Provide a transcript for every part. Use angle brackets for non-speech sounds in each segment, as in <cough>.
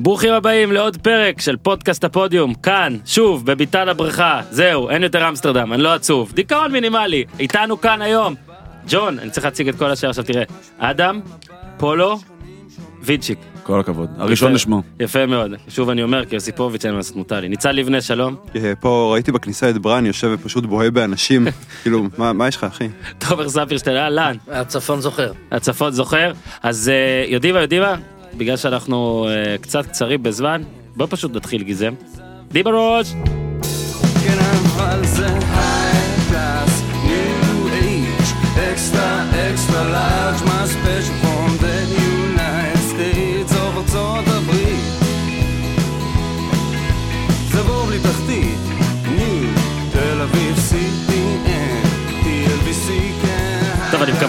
ברוכים הבאים לעוד פרק של פודקאסט הפודיום, כאן, שוב, בביתן הבריכה, זהו, אין יותר אמסטרדם, אני לא עצוב, דיכאון מינימלי, איתנו כאן היום, ג'ון, אני צריך להציג את כל השאר עכשיו, תראה, אדם, פולו, וידשיק. כל הכבוד. הראשון לשמו. יפה מאוד, שוב אני אומר, כי יוסיפוביץ' אין מה לעשות מותר לי. ניצן לבנה, שלום, אה, פה ראיתי בכניסה את ברן יושב ופשוט בוהה באנשים, <laughs> כאילו, מה מה יש לך אחי? תומר ספירשטיין, אהלן, הצפון זוכר. הצפון זוכר, אז אה, יודעים מה, יודעים מה? בגלל שאנחנו אה, קצת קצרים בזמן, בוא פשוט נתחיל גיזם. די בראש! כן extra extra large,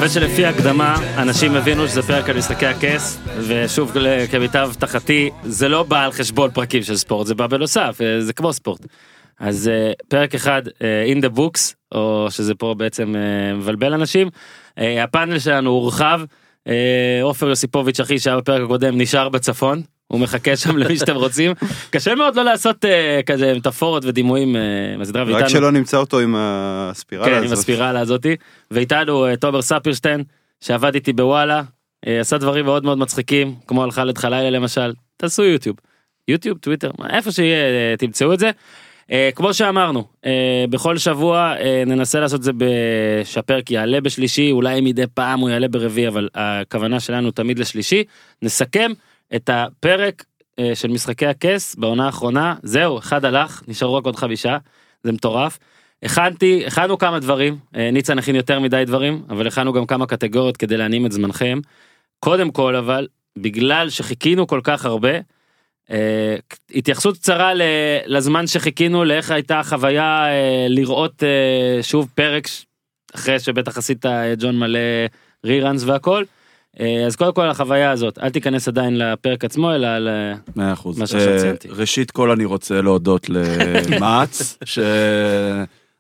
מקווה שלפי ההקדמה, אנשים הבינו שזה פרק על משחקי הכס, ושוב, כמיטב הבטחתי, זה לא בא על חשבון פרקים של ספורט, זה בא בנוסף, אה, זה כמו ספורט. אז אה, פרק אחד, אה, in the books, או שזה פה בעצם מבלבל אנשים, הפאנל שלנו הורחב, עופר יוסיפוביץ' אחי שהיה בפרק הקודם נשאר בצפון. הוא מחכה שם למי שאתם רוצים קשה מאוד לא לעשות אה, כזה מטאפורות ודימויים אה, מהסדרה רק ואיתנו- שלא נמצא אותו עם הספירלה כן, עם הזאת. הספירלה הזאתי. ואיתנו אה, תומר ספירשטיין, שעבד איתי בוואלה, אה, עשה דברים מאוד מאוד מצחיקים, כמו על חאלד חלילה למשל. תעשו יוטיוב. יוטיוב, טוויטר, מה- איפה שיהיה, אה, תמצאו את זה. אה, כמו שאמרנו, אה, בכל שבוע אה, ננסה לעשות את זה שהפרק יעלה בשלישי, אולי מדי פעם הוא יעלה ברביעי, אבל הכוונה שלנו תמיד לשלישי. נסכם את הפרק אה, של משחקי הכס בעונה האחרונה, זהו, אחד הלך, נשארו רק עוד חמישה, זה מטורף. הכנתי, הכנו כמה דברים, אה, ניצן הכין יותר מדי דברים, אבל הכנו גם כמה קטגוריות כדי להנעים את זמנכם. קודם כל אבל, בגלל שחיכינו כל כך הרבה, אה, התייחסות קצרה ל- לזמן שחיכינו, לאיך הייתה החוויה אה, לראות אה, שוב פרק, אחרי שבטח עשית אה, ג'ון מלא ריראנס והכל. אה, אז קודם כל החוויה הזאת, אל תיכנס עדיין לפרק עצמו, אלא ל... מאה אחוז. מה אה, ציינתי. ראשית כל אני רוצה להודות למעץ, <laughs>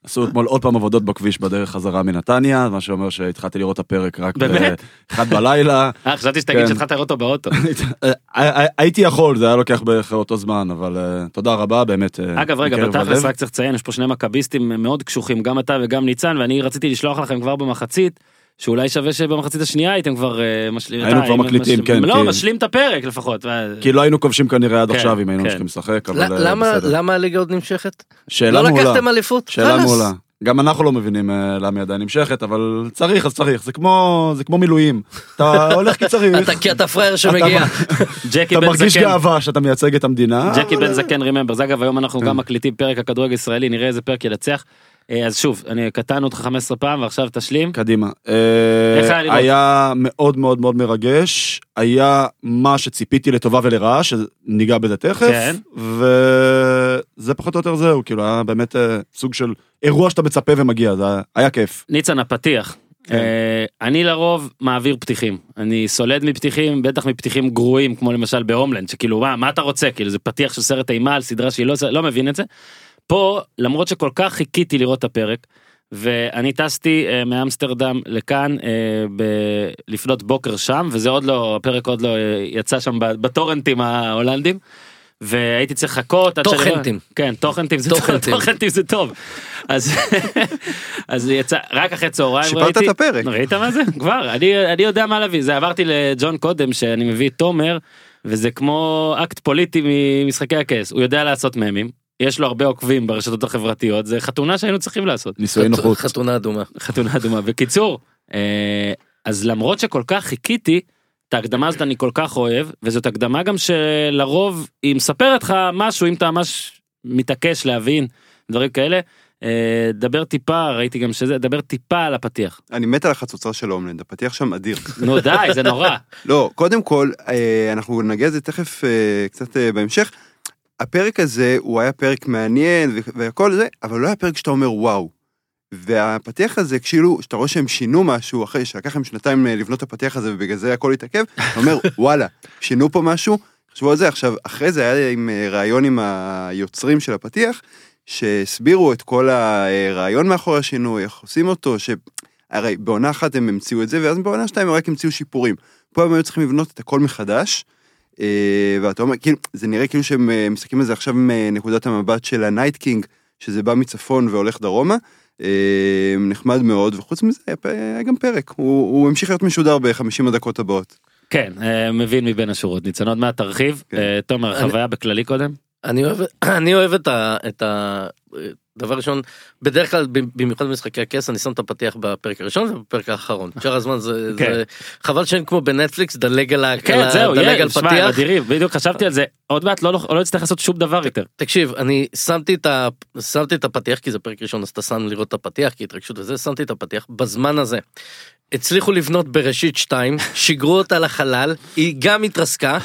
שעשו אתמול עוד פעם עבודות בכביש בדרך חזרה מנתניה, מה שאומר שהתחלתי לראות את הפרק רק? באחד בלילה. <laughs> אה, חשבתי שתגיד כן. שהתחלת לראות אותו באוטו. <laughs> אה, הייתי יכול, זה היה לוקח בערך אותו זמן, אבל תודה רבה, באמת. אגב רגע בתכלס. רק צריך לציין יש פה שני מכביסטים מאוד קשוחים גם אתה וגם ניצן ואני רציתי לשלוח לכם כבר במחצית שאולי שווה שבמחצית השנייה הייתם כבר אה, משלים היינו כבר מקליטים, כן, לא משלים את הפרק לפחות. כי לא היינו כובשים כנראה עד כן, עכשיו אם היינו כן. צריכים לשחק, אבל אה, למה בסדר. למה הליגה עוד נמשכת? שאלה לא מעולה. לקחתם אליפות? שאלה. מעולה. גם אנחנו לא מבינים אה, למה היא עדיין נמשכת, אבל צריך אז צריך, זה כמו, זה כמו מילואים. אתה <laughs> הולך כי צריך, אתה- כי אתה פראייר שמגיע. ג'קי אתה מרגיש גאווה שאתה מייצג את המדינה. ג'קי בן זקן רימבר זה אגב היום אנחנו כן. גם מקליטים פרק הכדורגל הישראלי נראה איזה פרק ינצח. אה, אז שוב אני קטענו אותך 15 פעם ועכשיו תשלים. קדימה. איך היה אה, לראות? היה מאוד מאוד מאוד מרגש, היה מה שציפיתי לטובה ולרעה, שניגע בזה תכף, כן. וזה פחות או יותר זהו, כאילו היה באמת אה, סוג של אירוע שאתה מצפה ומגיע, זה היה- היה כיף. ניצן הפתיח. כן. אני לרוב מעביר פתיחים אני סולד מפתיחים בטח מפתיחים גרועים כמו למשל בהומלנד שכאילו מה מה אתה רוצה כאילו זה פתיח של סרט אימה על סדרה שהיא לא לא מבין את זה. פה למרות שכל כך חיכיתי לראות את הפרק ואני טסתי אה, מאמסטרדם לכאן אה, ב- לפנות בוקר שם וזה עוד לא הפרק עוד לא אה, יצא שם בטורנטים ההולנדים. והייתי צריך לחכות עד שאני- טוחנטים. כן טוחנטים זה טוב טוחנטים. טוחנטים זה טוב אז <laughs> אז יצא רק אחרי צהריים שיפרת ראיתי את הפרק. ראית מה זה כבר אני אני יודע מה להביא זה אמרתי לג'ון קודם שאני מביא את תומר וזה כמו אקט פוליטי ממשחקי הכס הוא יודע לעשות ממים יש לו הרבה עוקבים ברשתות החברתיות זה חתונה שהיינו צריכים לעשות נישואי נוחות. חתונה אדומה. חתונה אדומה בקיצור אה, אז למרות שכל כך חיכיתי את ההקדמה הזאת אני כל כך אוהב וזאת הקדמה גם שלרוב היא מספרת לך משהו אם אתה ממש מתעקש להבין דברים כאלה. אה, דבר טיפה ראיתי גם שזה דבר טיפה על הפתיח אני מת על החצוצרה של הומלנד, הפתיח שם אדיר. נו די זה נורא <laughs> לא, קודם כל, אה, אנחנו נגיע לזה תכף קצת בהמשך. הפרק הזה הוא היה פרק מעניין ו- והכל זה, אבל לא היה פרק שאתה אומר וואו. והפתיח הזה, כאילו, שאתה רואה שהם שינו משהו אחרי שלקח להם שנתיים אה, לבנות את הפתיח הזה ובגלל זה הכל התעכב, אתה <laughs> אומר וואלה, שינו פה משהו, חשבו על זה. עכשיו, אחרי זה היה עם אה, ראיון עם היוצרים של הפתיח, שהסבירו את כל הרעיון מאחורי השינוי, איך עושים אותו, ש... הרי בעונה אחת הם המציאו את זה, ואז בעונה שתיים הם רק המציאו שיפורים. פה הם היו צריכים לבנות את הכל מחדש, ואתה אומר, כאילו, זה נראה כאילו שהם אה, משחקים על זה עכשיו מנקודת המבט של ה Night King, שזה בא מצפון והולך דרומה. אה, נחמד מאוד, וחוץ מזה היה פ- היה גם פרק, הוא, הוא המשיך להיות משודר ב-50 הדקות הבאות. כן, אה, מבין מבין השורות. ניצן עוד מעט תרחיב. כן. אה, תומר, אני- חוויה בכללי קודם? אני אוהב, <clears throat> אני אוהב את ה... את ה... דבר ראשון, בדרך כלל במיוחד במשחקי הכס אני שם את הפתיח בפרק הראשון ובפרק האחרון. <laughs> שאר הזמן זה, כן. זה חבל שאין כמו בנטפליקס דלג על, ה- כן, על ה- זהו, דלג על יש, שמע, פתיח. אדירים, בדיוק חשבתי על זה. עוד מעט לא לא נצטרך לעשות שום דבר יותר. <laughs> תקשיב, אני שמתי את, ה... שמתי את הפתיח כי זה פרק ראשון אז אתה שם לראות את הפתיח כי התרגשות וזה, שמתי את הפתיח בזמן הזה. הצליחו לבנות בראשית 2, <laughs> שיגרו אותה לחלל, היא גם התרסקה.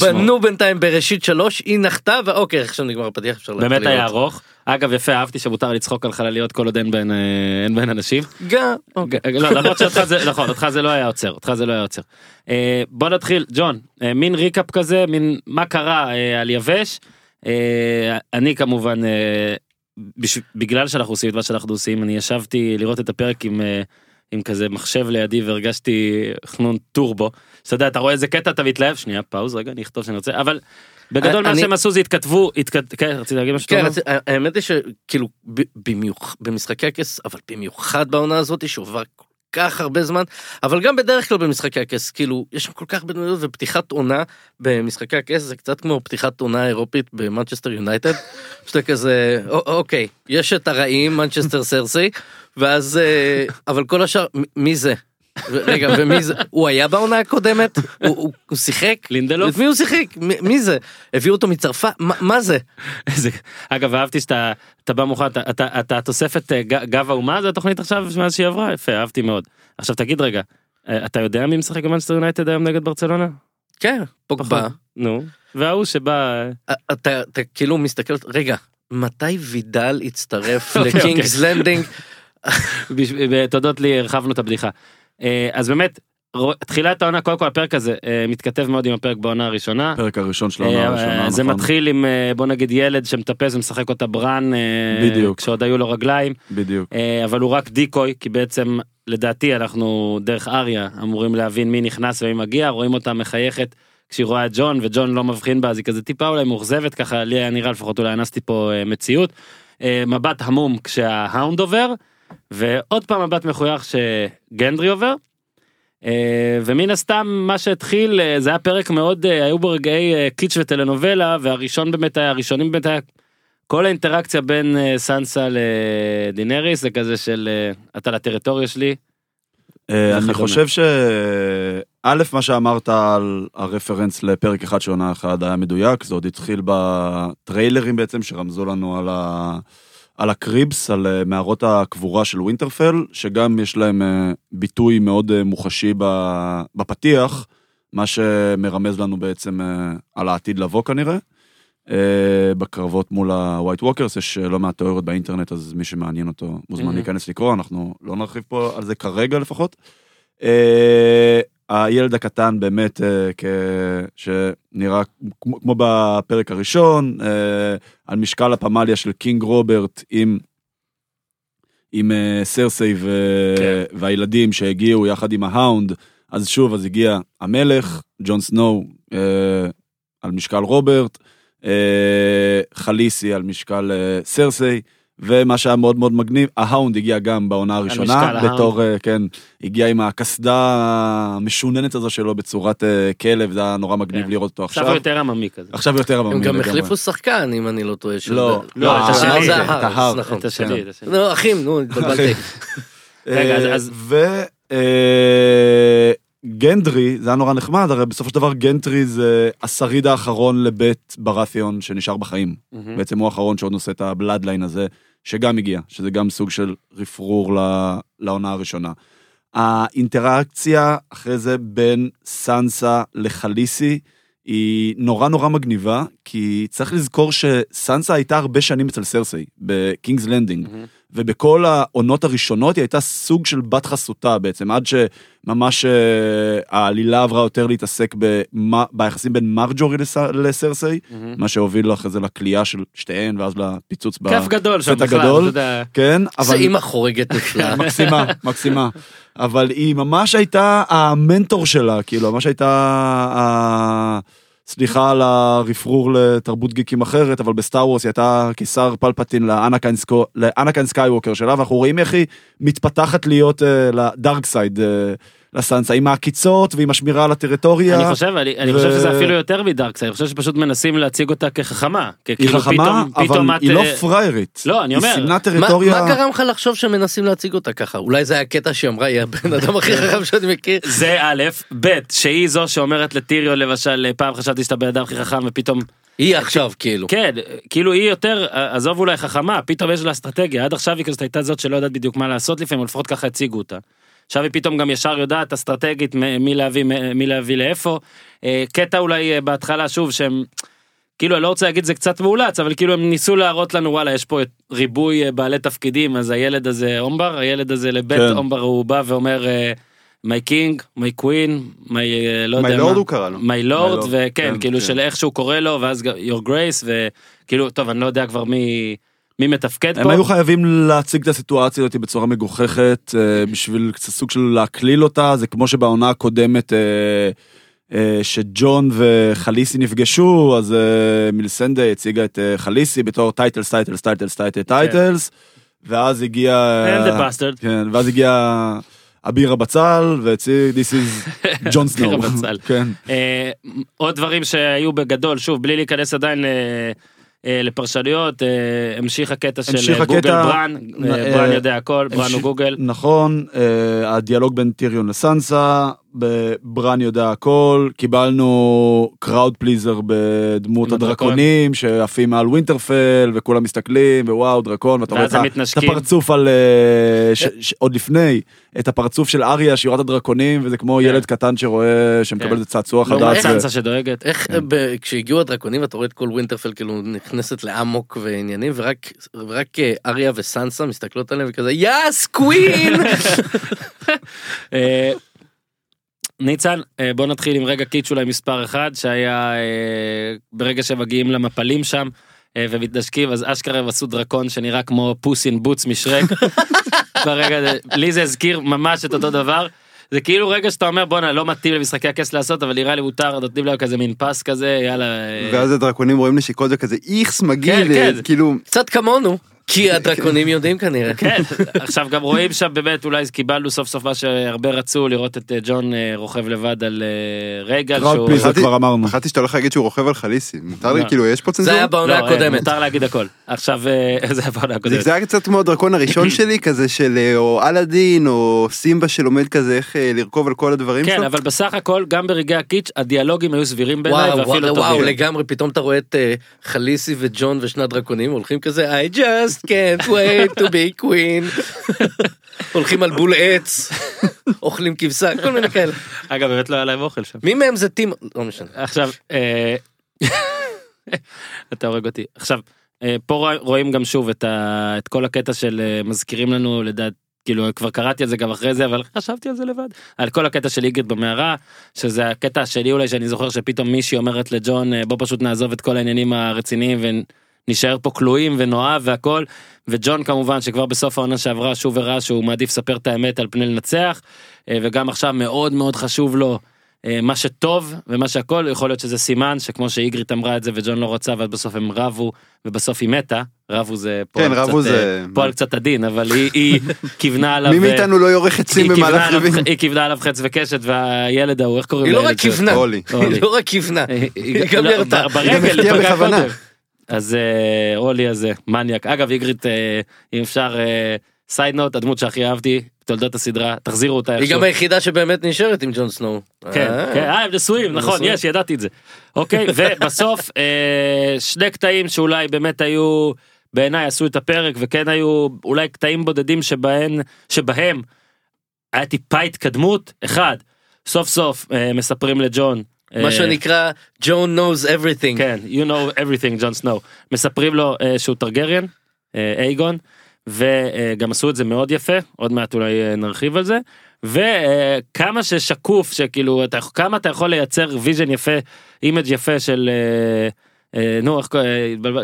בנו בינתיים בראשית 3, היא נחתה ואוקיי עכשיו נגמר הפתיח אפשר להתחיל באמת היה. ארוך. אגב, יפה, אהבתי שמותר לצחוק על חלליות כל עוד אין בהן, אה, אין בהן אנשים. גם, אוקיי. לא, למרות שאותך זה, נכון, אותך זה לא היה עוצר, אותך זה לא היה עוצר. אה, בוא נתחיל, ג'ון, אה, מין ריקאפ כזה, מין מה קרה על יבש. אני כמובן, בגלל שאנחנו עושים את מה שאנחנו עושים, אני ישבתי לראות את הפרק עם, עם כזה מחשב לידי והרגשתי חנון טורבו. שאתה יודע, אתה רואה איזה קטע, אתה מתלהב, שנייה, פאוז, רגע, אני אכתוב שאני רוצה, אבל בגדול מה שהם עשו זה התכתבו, התכת... כן, רצית להגיד משהו? כן, האמת היא שכאילו במיוחד במשחקי הכס אבל במיוחד בעונה הזאת שעובר כל כך הרבה זמן אבל גם בדרך כלל במשחקי הכס כאילו יש שם כל כך הרבה דמויות ופתיחת עונה במשחקי הכס זה קצת כמו פתיחת עונה אירופית במנצ'סטר יונייטד <laughs> שאתה כזה "א- אוקיי יש את הרעים מנצ'סטר סרסי ואז אה, אבל כל השאר מי זה. רגע ומי זה? הוא היה בעונה הקודמת? הוא- הוא הוא שיחק? לינדלוף? את מי הוא שיחק? מי מי זה? הביאו אותו מצרפת? מה- מה זה? אגב אהבתי שאתה אתה בא מוכן אתה אתה אתה תוספת אה, גב האומה זה התוכנית עכשיו מאז שהיא עברה? יפה אהבתי מאוד. עכשיו תגיד רגע אה, אתה יודע מי משחק במאנסטר יונייטד היום נגד ברצלונה? כן פוגבה. נו. וההוא שבא אה, אתה, אתה כאילו מסתכל, רגע, מתי וידל הצטרף <laughs> אוקיי, לקינגס לנדינג? <laughs> בש- ב- תודות לי הרחבנו את הבדיחה. אה, אז באמת תחילת העונה קודם כל הפרק הזה אה, מתכתב מאוד עם הפרק בעונה הראשונה. הפרק הראשון של העונה אה, הראשונה, זה נכון? מתחיל עם בוא נגיד ילד שמטפס ומשחק אותה ברן אה, בדיוק. כשעוד היו לו רגליים בדיוק. אבל הוא רק דיקוי כי בעצם לדעתי אנחנו דרך אריה אמורים להבין מי נכנס ומי מגיע רואים אותה מחייכת כשהיא רואה את ג'ון וג'ון לא מבחין בה אז היא כזה טיפה אולי מאוכזבת ככה לי היה נראה לפחות אולי אנסתי פה מציאות. מבט המום כשההאונד עובר ועוד פעם מבט מחוייך שגנדרי עובר. אה, ומן הסתם מה שהתחיל אה, זה היה פרק מאוד אה, היו בו רגעי קיץ' וטלנובלה והראשון באמת היה הראשונים באמת היה כל האינטראקציה בין סנסה לדינריס זה כזה של אתה לטריטוריה שלי. אני. חושב ש... א', מה שאמרת על הרפרנס לפרק אחד של עונה אחת היה מדויק, זה עוד התחיל בטריילרים בעצם, שרמזו לנו על, ה... על הקריבס, על אה, מערות הקבורה של ווינטרפל, שגם יש להם אה, ביטוי מאוד אה, מוחשי בפתיח, מה שמרמז לנו בעצם על העתיד לבוא כנראה. אה, בקרבות מול ה-white walkers, יש לא מעט תיאוריות באינטרנט, אז מי שמעניין אותו מוזמן מהמם. להיכנס לקרוא, אנחנו לא נרחיב פה על זה כרגע לפחות. הילד הקטן באמת, אה, כ... שנראה כמו, כמו בפרק הראשון, אה, על משקל הפמליה של King רוברט עם, עם אה, סרסי ו... כן. והילדים שהגיעו יחד עם ה Hound, אז שוב, אז הגיע המלך, ג'ון סנואו, על משקל רוברט, חליסי על משקל סרסי, ומה שהיה מאוד מאוד מגניב, ה Hound הגיע גם בעונה הראשונה, משקל ה Hound. בתור, אה, כן, הגיע עם הקסדה המשוננת הזו שלו בצורת אה, כלב, זה היה נורא מגניב כן. לראות אותו עכשיו עכשיו. יותר עממי כזה. עכשיו יותר הם עממי גם לגמרי. החליפו שחקן אם אני לא טועה. של- לא, לא, את השני, זה. נכון. את השני, את השני. לא, אחים, נו, התבלבלתי. <laughs> <laughs> רגע, אז- אה, גנדרי, זה היה נורא נחמד, הרי בסופו של דבר גנטרי זה השריד האחרון לבית ברתיון שנשאר בחיים. מהמם. בעצם הוא האחרון שעוד נושא את הבלאדליין הזה, שגם הגיע, שזה גם סוג של רפרור לעונה הראשונה. האינטראקציה אחרי זה בין סנסה לחליסי היא נורא נורא מגניבה, כי צריך לזכור שסנסה הייתה הרבה שנים אצל סרסי, בקינגס לנדינג. מהמם. ובכל העונות הראשונות היא הייתה סוג של בת חסותה בעצם, עד שממש אה, העלילה עברה יותר להתעסק במה, ביחסים בין מרג'רי לס, לסרסי. מה שהוביל אחרי זה לכלייה של שתיהן ואז לפיצוץ ב... כיף גדול שם בכלל, הגדול. אתה יודע. כן, זה אבל... אימא חורגת נפלאה. <laughs> מקסימה, מקסימה. אבל היא ממש הייתה המנטור שלה, כאילו, ממש הייתה סליחה על הרפרור לתרבות גיקים אחרת, אבל בסטאר וורס היא הייתה קיסר פלפטין לאנקין סקייווקר שלה, ואנחנו רואים איך היא מתפתחת להיות אה, ל Dark אה, לסנסה, עם העקיצות ועם השמירה על הטריטוריה. אני חושב, אני, אני ו- חושב שזה אפילו יותר מ dark side, אני חושב שפשוט מנסים להציג אותה כחכמה. היא כאילו חכמה, פתאום, פתאום אבל את, היא לא אה, פריירית. לא, אני אומר, היא סימנה מה טריטוריה. מה גרם לך לחשוב שמנסים להציג אותה ככה? אולי זה היה קטע שהיא אמרה, היא הבן אדם הכי <laughs> חכם שאני מכיר. זה א', ב', שהיא זו שאומרת לטיריון למשל, פעם חשבתי שאתה בן אדם הכי חכם ופתאום, היא עכשיו כאילו. כן, כאילו היא יותר, עזוב אולי חכמה, פתאום יש לה אסטרטגיה, עד עכשיו היא כזאת הייתה זאת שלא יודעת בדיוק מה לעשות לפעמים, או לפחות ככה הציגו אותה. עכשיו היא פתאום גם ישר יודעת אסטרטגית מי להביא, מי להביא לאיפה. אה, קטע אולי אה, בהתחלה שוב שהם, כאילו אני לא רוצה להגיד זה קצת מאולץ, אבל כאילו הם ניסו להראות לנו וואלה יש פה ריבוי אה, בעלי תפקידים, אז הילד הזה אומבר, הילד הזה לבית כן. אומבר הוא בא ואומר מי King, מי Queen, מי לא יודע מי מה. לורד הוא קרא לו. מי לורד, Lord, וכן, כן, כאילו כן. של איך שהוא קורא לו, ואז your grace, וכאילו, טוב, אני לא יודע כבר מי, מי מתפקד הם פה. היו חייבים להציג את הסיטואציה הזאת בצורה מגוחכת אה, בשביל קצת סוג של להקליל אותה זה כמו שבעונה הקודמת אה, אה, שג'ון וחליסי נפגשו אז מיסאנדיי הציגה את חליסי בתור titles titles titles titles titles ואז הגיע And the bastard. כן ואז הגיע אביר הבצל והציג this is <laughs> ג'ון. כן אה, עוד דברים שהיו בגדול, שוב, בלי להיכנס עדיין לפרשנויות, אה, המשיך הקטע של המשיך אה, גוגל הקטע- ברן, אה, אה, ברן יודע הכל, ברן הוא גוגל. נכון, אה, הדיאלוג בין טיריון לסנסה, ברן יודע הכל, קיבלנו crowd pleaser בדמות. הדרקונים שעפים מעל ווינטרפל וכולם מסתכלים ווואו דרקון ואתה רואה את את. הפרצוף על אה, ש- ש- עוד לפני את הפרצוף של אריה שרואה את הדרקונים וזה כמו כן. ילד קטן שרואה שמקבל כן. איזה צעצוע לא, חדש. איך סנסה שדואגת. איך כן. כשהגיעו הדרקונים אתה רואה את כל ווינטרפל כאילו נכנסת לאמוק ועניינים ורק רק אה, אריה וסנסה מסתכלות עליהם וכזה yas queen <laughs> אה, ניצן, אה, בוא נתחיל עם רגע קיץ' אולי מספר אחד, שהיה אה, ברגע שמגיעים למפלים שם. אה, ומתנשקים אז אשכרה הם עשו דרקון שנראה כמו פוס אין בוץ משרק. <laughs> ברגע הזה, לי זה הזכיר ממש את אותו דבר. זה כאילו רגע שאתה אומר בואנה לא מתאים למשחקי הכס לעשות אבל נראה לי מותר נותנים להם כזה מין פס כזה יאללה. ואז הדרקונים רואים נשיקות וכזה איכס מגעיל, כן, כן. כאילו, קצת כמונו כי <laughs> הדרקונים יודעים כנראה. כן, עכשיו גם רואים שם באמת אולי קיבלנו סוף סוף מה שהרבה רצו לראות את אה, ג'ון אה, רוכב לבד על אה, רגל קראוד שהוא... כבר אמרנו. פחדתי שאתה הולך להגיד שהוא רוכב על חליסי, מותר לי, לא. כאילו, יש פה זה צנזורה? היה בעונה לא, הקודמת. מותר להגיד הכל. עכשיו <laughs> זה היה בעונה זה הקודמת. זה היה קצת כמו הדרקון הראשון <clears throat> שלי, כזה של או אלאדין, או סימבה שלומד כזה איך לרכוב על כל הדברים כן שלו. אבל בסך הכל גם ברגעי הקיץ' הדיאלוגים היו סבירים בעיניי ואפילו וואו, וואו, טובים. לגמרי, פתאום אתה רואה את חליסי וג'ון ושני הדרקונים הולכים כזה, I just can't wait to be queen. הולכים על בול עץ, אוכלים כבשה, כל מיני כאלה. אגב באמת לא היה להם אוכל שם. מי מהם זה טים? לא משנה. עכשיו אה, אתה הורג אותי עכשיו אה, פה רוא- רואים גם שוב את, ה, את כל הקטע של אה, מזכירים לנו לדעת כאילו כבר קראתי על זה גם אחרי זה אבל חשבתי על זה לבד על כל הקטע של איגריד במערה שזה הקטע שלי אולי שאני זוכר שפתאום מישהי אומרת לג'ון בוא פשוט נעזוב את כל העניינים הרציניים ונשאר פה כלואים ונאהב והכל וג'ון כמובן שכבר בסוף העונה שעברה שוב הראה שהוא מעדיף לספר את האמת על פני לנצח אה, וגם עכשיו מאוד מאוד חשוב לו אה, מה שטוב ומה שהכל יכול להיות שזה סימן שכמו שאיגריט אמרה את זה וג'ון לא רצה ואז בסוף הם רבו ובסוף היא מתה רבו זה כן, פועל רבו קצת, זה- אה, פועל קצת עדין אבל היא, היא <laughs> כיוונה עליו מי מאיתנו לא יורה חצים היא כיוונה במהלך ריבים? <laughs> היא כיוונה עליו חץ וקשת והילד ההוא איך קוראים היא לא לילד רק? כיוונה. היא לא רק כיוונה, היא- גם לא, ירתה. ברגל אז אה, אולי הזה מניאק אגב איגריט אה, אם אפשר side note הדמות שהכי אהבתי בתולדות הסדרה תחזירו אותה היא. גם היחידה שבאמת נשארת עם ג'ון סנואו. כן, אה. כן, אה, הם נשואים, נכון. יש, ידעתי את זה. אוקיי, <laughs> ובסוף אה, שני קטעים שאולי באמת היו, בעיניי עשו את הפרק, וכן היו אולי קטעים בודדים שבהן, שבהם היה טיפה התקדמות. אחד, סוף סוף אה, מספרים לג'ון. מה אה, שנקרא ג'ון knows everything. כן, you know everything, ג'ון סנואו. מספרים לו אה, שהוא טרגריאן, אה, אייגון, וגם עשו את זה מאוד יפה, עוד מעט אולי אה, נרחיב על זה. וכמה ששקוף, שכאילו, אתה, כמה אתה יכול לייצר vision יפה, image יפה של... אה, נו, איך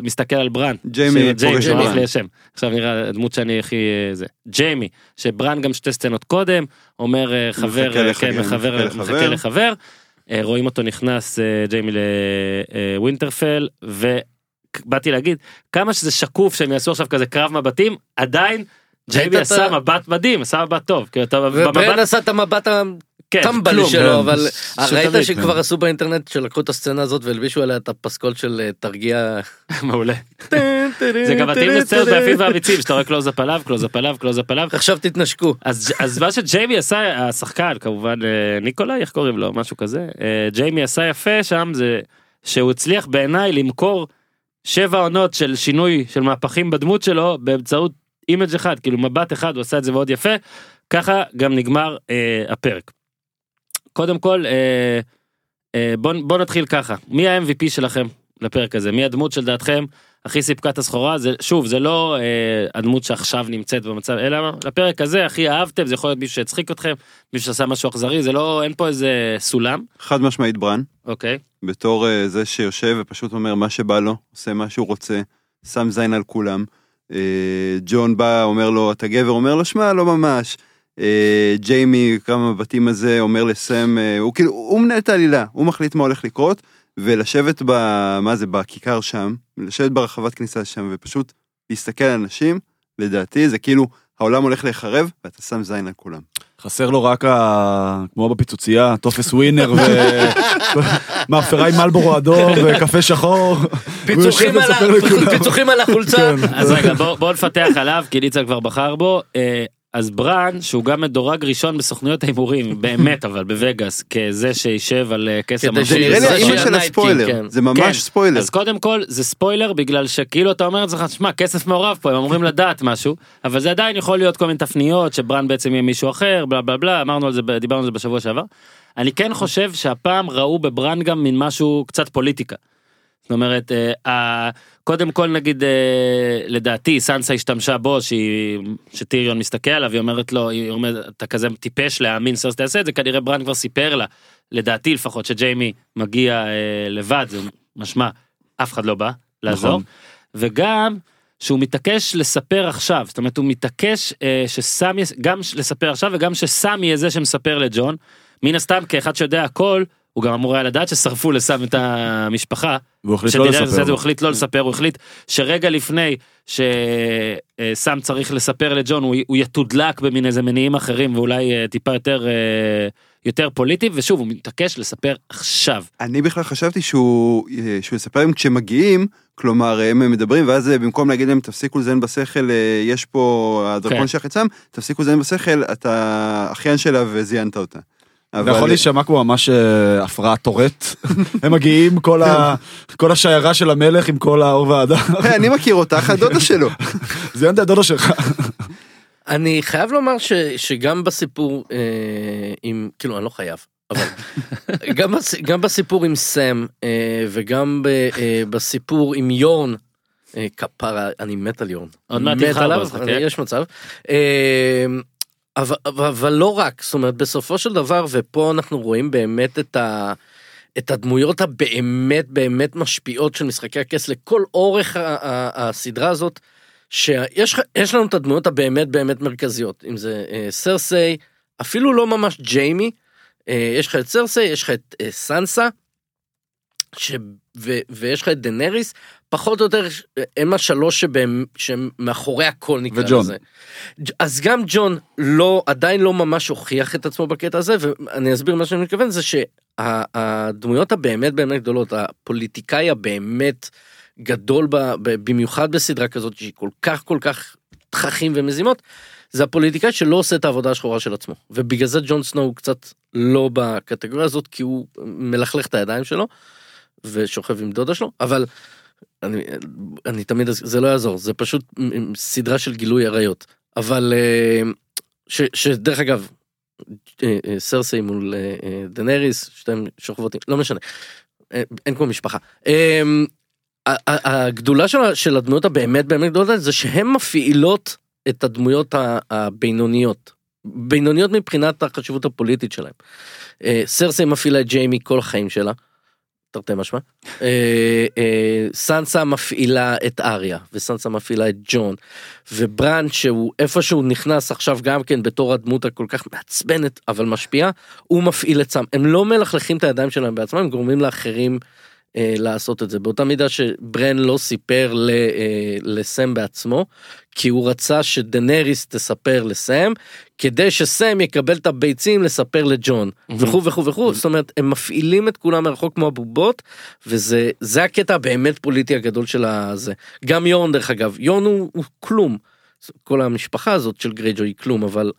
מסתכל על ברן. ג'יימי פוגש ברן. עכשיו נראה הדמות שאני הכי... זה. ג'יימי, שברן גם שתי סצנות קודם, אומר חבר, כן, מחכה לחבר. אה, רואים אותו נכנס אה, ג'יימי לווינטרפל ובאתי להגיד כמה שזה שקוף שהם יעשו עכשיו כזה קרב מבטים עדיין ג'יימי עשה מבט מדהים עשה מבט טוב וברן במבט עשה את המבט כן, הטמבלי כלום, כן. שלו, אבל שתמיד, ראית שכבר כן. עשו באינטרנט שלקחו את הסצנה הזאת והלבישו עליה את הפסקול של אה, תרגיע. <laughs> מעולה זה גם מתאים לסרט ביפים ואמיצים שאתה רואה קלוז-אפ עליו קלוז-אפ עליו קלוזאפ עליו עכשיו תתנשקו. אז אז מה שג'יימי עשה השחקן כמובן אה, ניקולאי איך קוראים לו משהו כזה אה, ג'יימי עשה יפה שם זה שהוא הצליח בעיניי למכור שבע עונות של שינוי של מהפכים בדמות שלו באמצעות image אחד כאילו מבט אחד הוא עשה את זה מאוד יפה ככה גם נגמר אה, הפרק. קודם כל אה, אה, בוא, בוא נתחיל ככה. מי ה-MVP שלכם לפרק הזה? מי הדמות של דעתכם הכי סיפקה את הסחורה? זה שוב זה לא אה, הדמות שעכשיו נמצאת במצב אלא לפרק הזה הכי אהבתם זה יכול להיות מישהו שהצחיק אתכם מישהו שעשה משהו אכזרי זה לא אין פה איזה סולם. חד משמעית ברן, אוקיי. בתור אה, זה שיושב ופשוט אומר מה שבא לו, עושה מה שהוא רוצה, שם זין על כולם. אה, ג'ון בא, אומר לו, אתה גבר, אומר לו, שמע, לא ממש. אה, ג'יימי, כמה מבטים הזה, אומר לסם, אה, הוא כאילו, הוא מנהל את העלילה, הוא מחליט מה הולך לקרות, ולשבת ב... מה זה, בכיכר שם, לשבת ברחבת כניסה שם, ופשוט להסתכל על אנשים, לדעתי זה כאילו, העולם הולך להיחרב, ואתה שם זין על כולם. חסר לו רק, ה... כמו בפיצוצייה, טופס Winner ומאפרה <laughs> עם מרלבורו אדום וקפה שחור. פיצוחים על החולצה. כן. אז רגע בוא, בוא נפתח עליו כי ניצן כבר בחר בו אה, אז ברן שהוא גם מדורג ראשון בסוכנויות ההימורים <laughs> באמת אבל בווגאס כזה שישב על אה, כסף זה נראה לי האימא של הספוילר, כן. זה ממש כן. ספוילר. אז קודם כל זה ספוילר בגלל שכאילו אתה אומר לעצמך שמע כסף מעורב פה הם אמורים <laughs> לדעת משהו אבל זה עדיין יכול להיות כל מיני תפניות שברן בעצם יהיה מישהו אחר בלה בלה בלה אמרנו על זה דיברנו על זה בשבוע שעבר. אני כן חושב שהפעם ראו בברן גם מין משהו קצת פוליטיקה. זאת אומרת אה, קודם כל נגיד אה, לדעתי סנסה השתמשה בו שהיא שטיריון מסתכל עליו היא אומרת לו היא אומרת אתה כזה טיפש להאמין סרס תעשה את זה. כנראה ברן כבר סיפר לה. לדעתי לפחות שג'יימי מגיע אה, לבד זה משמע אף אחד לא בא לעזור נכון. וגם שהוא מתעקש לספר עכשיו זאת אומרת הוא מתעקש יס- גם לספר עכשיו וגם שסם יהיה זה שמספר לג'ון. מן הסתם כאחד שיודע הכל הוא גם אמור היה לדעת ששרפו לסם את המשפחה והוא החליט לא לספר. הוא החליט לא לספר הוא החליט שרגע לפני שסם צריך לספר לג'ון הוא, הוא יתודלק במין איזה מניעים אחרים ואולי אה, טיפה יותר אה, יותר פוליטי ושוב הוא מתעקש לספר עכשיו אני בכלל חשבתי שהוא, אה, שהוא יספר להם כשמגיעים, כלומר הם מדברים ואז במקום להגיד להם תפסיקו לזיין בשכל, יש פה הדרכון כן. שלך אצלם, תפסיקו לזיין בשכל, אתה אחיין שלה וזיינת אותה. זה אבל- יכול להישמע כמו ממש אה, הפרעת טורט. הם מגיעים כל ה- כל השיירה של המלך עם כל האור וההדר. היי, אני מכיר אותך, הדודה שלו. <laughs> זה אין הדודה שלך. אני חייב לומר ש, שגם בסיפור אה, עם כאילו אני לא חייב אבל <laughs> גם, בס, גם בסיפור עם סם אה, וגם ב, אה, בסיפור עם יורן. אה, כפרה אני מת על יורן. עוד מעט תבחר בו, חכה. יש מצב. אה, אבל, אבל, לא רק זאת אומרת בסופו של דבר ופה אנחנו רואים באמת את ה... את הדמויות הבאמת באמת משפיעות של משחקי הכס לכל אורך ה- ה- הסדרה הזאת. שיש לנו את הדמויות הבאמת באמת מרכזיות אם זה אה, סרסיי אפילו לא ממש ג'יימי אה, יש לך את סרסיי יש לך את אה, סנסה. ש... ו... ויש לך את דנריס פחות או יותר הם השלוש שבהם שהם מאחורי הכל נקרא וג'ון. לזה. אז גם ג'ון לא עדיין לא ממש הוכיח את עצמו בקטע הזה ואני אסביר מה שאני מתכוון זה שהדמויות הבאמת באמת גדולות הפוליטיקאי הבאמת גדול ב, ב, במיוחד בסדרה כזאת שהיא כל כך כל כך תככים ומזימות זה הפוליטיקאי שלא עושה את העבודה השחורה של עצמו ובגלל זה ג'ון סנואו הוא קצת לא בקטגוריה הזאת כי הוא מלכלך את הידיים שלו ושוכב עם דודה שלו אבל אני, אני תמיד זה לא יעזור זה פשוט סדרה של גילוי עריות אבל אה, ש, שדרך אגב אה, אה, סרסי מול דנריס שתיים שוכבות לא משנה אין כמו משפחה. הגדולה של של הדמויות הבאמת באמת גדולות זה שהן מפעילות את הדמויות הבינוניות. בינוניות מבחינת החשיבות הפוליטית שלהם. סרסי מפעילה את ג'יימי כל החיים שלה. תרתי משמע. אה, אה, סנסה מפעילה את אריה וסנסה מפעילה את ג'ון וברן שהוא איפשהו נכנס עכשיו גם כן בתור הדמות הכל כך מעצבנת אבל משפיעה הוא מפעיל את סם הם לא מלכלכים את הידיים שלהם בעצמם הם גורמים לאחרים אה, לעשות את זה באותה מידה שברן לא סיפר ל, לסם בעצמו כי הוא רצה שדנריס תספר לסם כדי שסם יקבל את הביצים לספר לג'ון. וכו' וכו' וכו' זאת אומרת הם מפעילים את כולם מרחוק כמו הבובות וזה זה הקטע הבאמת פוליטי הגדול של הזה. גם יורן דרך אגב יורן הוא, הוא כלום. כל המשפחה הזאת של גרייג'ו היא כלום אבל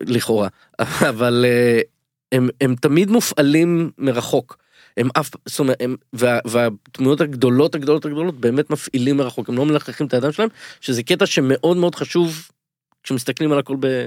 לכאורה. <laughs> אבל אה, הם, הם תמיד מופעלים מרחוק. הם אף, זאת אומרת, הם, וה, והדמויות הגדולות הגדולות הגדולות באמת מפעילים מרחוק, הם לא מלכלכים את הידיים שלהם, שזה קטע שמאוד מאוד חשוב כשמסתכלים על הכל ב...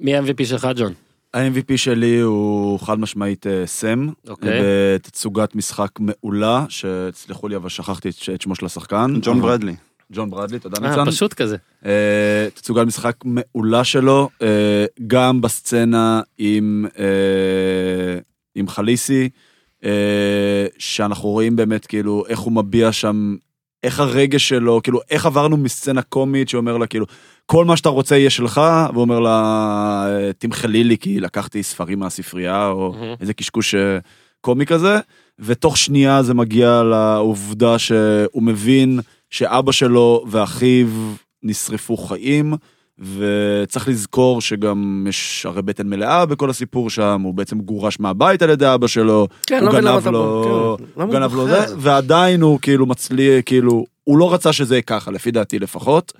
מי ה-MVP שלך ג'ון? ה-MVP שלי הוא חד משמעית אה, סם, אוקיי. בתצוגת משחק מעולה, שתסלחו לי אבל שכחתי את שמו של השחקן. ג'ון ברדלי. ג'ון ברדלי, תודה אה, ניצן. פשוט כזה. אה, תצוגת משחק מעולה שלו, אה, גם בסצנה עם, אה, עם חליסי, אה, שאנחנו רואים באמת כאילו איך הוא מביע שם, איך הרגש שלו, כאילו איך עברנו מסצנה קומית שאומר לה כאילו, כל מה שאתה רוצה יהיה שלך, והוא אומר לה, תמחלי לי כי לקחתי ספרים מהספרייה, או מהמם. איזה קשקוש אה, קומי כזה, ותוך שנייה זה מגיע לעובדה שהוא מבין שאבא שלו ואחיו נשרפו חיים, וצריך לזכור שגם יש הרי בטן מלאה בכל הסיפור שם, הוא בעצם גורש מהבית על ידי אבא שלו, כן, הוא לא מבין למה גנב לו, כן, הוא הוא גנב לו? זה, ועדיין הוא כאילו מצליח, כאילו, הוא לא רצה שזה יהיה ככה, לפי דעתי לפחות.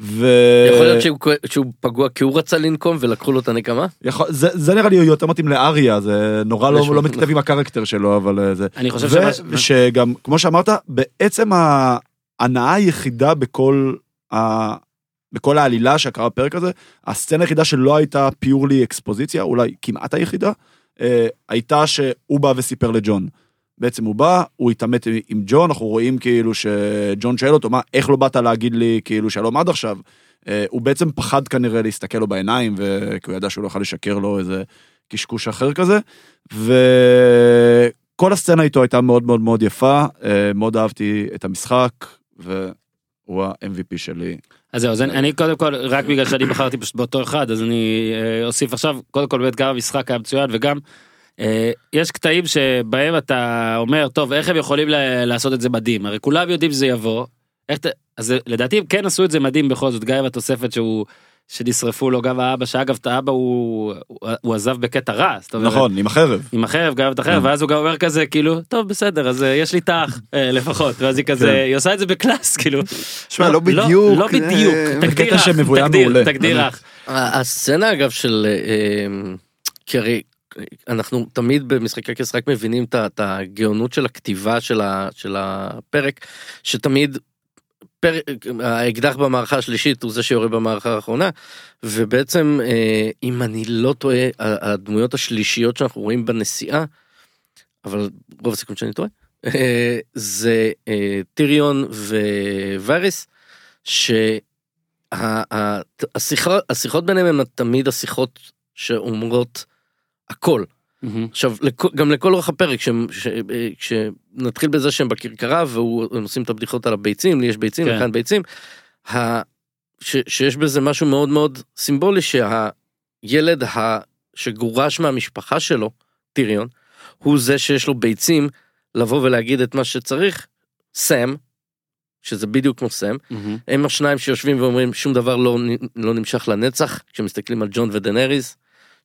ו... יכול להיות שהוא, שהוא פגוע כי הוא רצה לנקום ולקחו לו את הנקמה? יכול, זה, זה נראה לי יותר מתאים לאריה, זה נורא לא, לא מתכתב עם הקרקטר שלו, אבל אה, זה... אני חושב ו- שמה- שגם, כמו שאמרת, בעצם ההנאה היחידה בכל, ה... בכל העלילה שקרה בפרק הזה, הסצנה היחידה שלא הייתה פיורלי אקספוזיציה, אולי כמעט היחידה, אה, הייתה שהוא בא וסיפר לג'ון. בעצם הוא בא, הוא התעמת עם ג'ון, אנחנו רואים כאילו שג'ון שואל אותו, מה, איך לא באת להגיד לי כאילו שלום עד עכשיו? אה, הוא בעצם פחד כנראה להסתכל לו בעיניים, ו- כי הוא ידע שהוא לא יכול לשקר לו איזה קשקוש אחר כזה. וכל הסצנה איתו הייתה מאוד מאוד מאוד יפה, אה, מאוד אהבתי את המשחק, והוא ה-MVP שלי. אז זהו, אז אני, אני קודם כל, רק בגלל שאני בחרתי פשוט באותו אחד, אז אני אה, אוסיף עכשיו, קודם כל באמת גם המשחק היה מצוין, וגם אה, יש קטעים שבהם אתה אומר, טוב, איך הם יכולים ל- לעשות את זה מדהים? הרי כולם יודעים שזה יבוא, איך ת... אז לדעתי הם כן עשו את זה מדהים בכל זאת, גם עם התוספת שהוא, שנשרפו לו, גם האבא, שאגב, את האבא הוא, הוא, הוא עזב בקטע רע, נכון, עם החרב. עם החרב גם את החרב כן. ואז הוא גם אומר כזה כאילו טוב בסדר אז אה, יש לי תח אה, לפחות ואז היא כזה כן. היא עושה את זה בקלאס כאילו שמע, לא בדיוק, לא בדיוק אה, תגדיר אח, תגדיר. תגדיר. אח. הסצנה אגב של כי הרי אנחנו תמיד במשחקי כס רק מבינים את את הגאונות של הכתיבה של הפרק שתמיד. פרק, האקדח במערכה השלישית הוא זה שיורה במערכה האחרונה ובעצם אה, אם אני לא טועה הדמויות השלישיות שאנחנו רואים בנסיעה אבל רוב הסיכון שאני טועה אה, זה אה, טיריון וויריס שהשיחות השיחות ביניהם הן תמיד השיחות שאומרות הכל מהמם. עכשיו לכ- גם לכל אורך הפרק אה, כשנתחיל בזה שהם בכרכרה והם עושים את הבדיחות על הביצים לי יש ביצים כן. וכאן ביצים. ה- ש- שיש בזה משהו מאוד מאוד סימבולי שהילד ה- שגורש מהמשפחה שלו טיריון הוא זה שיש לו ביצים לבוא ולהגיד את מה שצריך סם שזה בדיוק כמו סם מהמם. הם השניים שיושבים ואומרים שום דבר לא, לא נמשך לנצח כשמסתכלים על ג'ון ודנריס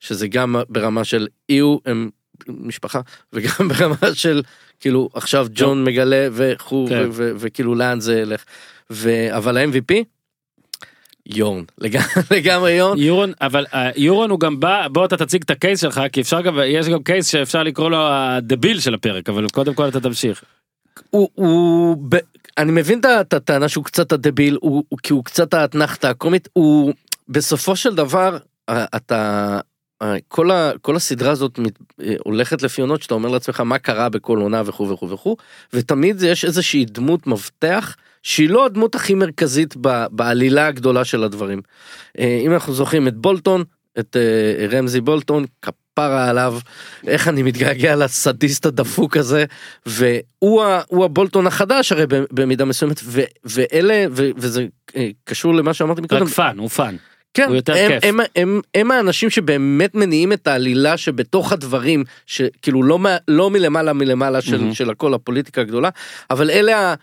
שזה גם ברמה של איו הם משפחה וגם <laughs> ברמה של כאילו עכשיו ג'ון מגלה וכו' כן. וכאילו לאן זה ילך. ו- אבל ה-MVP יורן. <laughs> לגמרי יורן. יורון אבל אה, יורון הוא גם בא בוא אתה תציג את הקייס שלך כי אפשר גם יש גם קייס שאפשר לקרוא לו הדביל של הפרק אבל קודם כל אתה תמשיך. הוא, הוא ב, אני מבין את הטענה שהוא קצת הדביל הוא, הוא כי הוא קצת האתנחתא הקומית הוא בסופו של דבר אתה כל, ה, כל הסדרה הזאת אה, הולכת לפי עונות שאתה אומר לעצמך מה קרה בכל עונה וכו' וכו' וכו' ותמיד יש איזושהי דמות מפתח שהיא לא הדמות הכי מרכזית ב, בעלילה הגדולה של הדברים. אה, אם אנחנו זוכרים את בולטון את אה, רמזי בולטון כפרה עליו, איך אני מתגעגע לסדיסט הדפוק הזה, והוא הבולטון החדש הרי במידה מסוימת, ו, ואלה, ו, וזה קשור למה שאמרתי מקודם, רק fun, הוא fun. כן, הוא יותר הם, כיף. הם, הם, הם האנשים שבאמת מניעים את העלילה שבתוך הדברים, שכאילו לא, לא מלמעלה מלמעלה של, מהמם. של הכל הפוליטיקה הגדולה, אבל אלה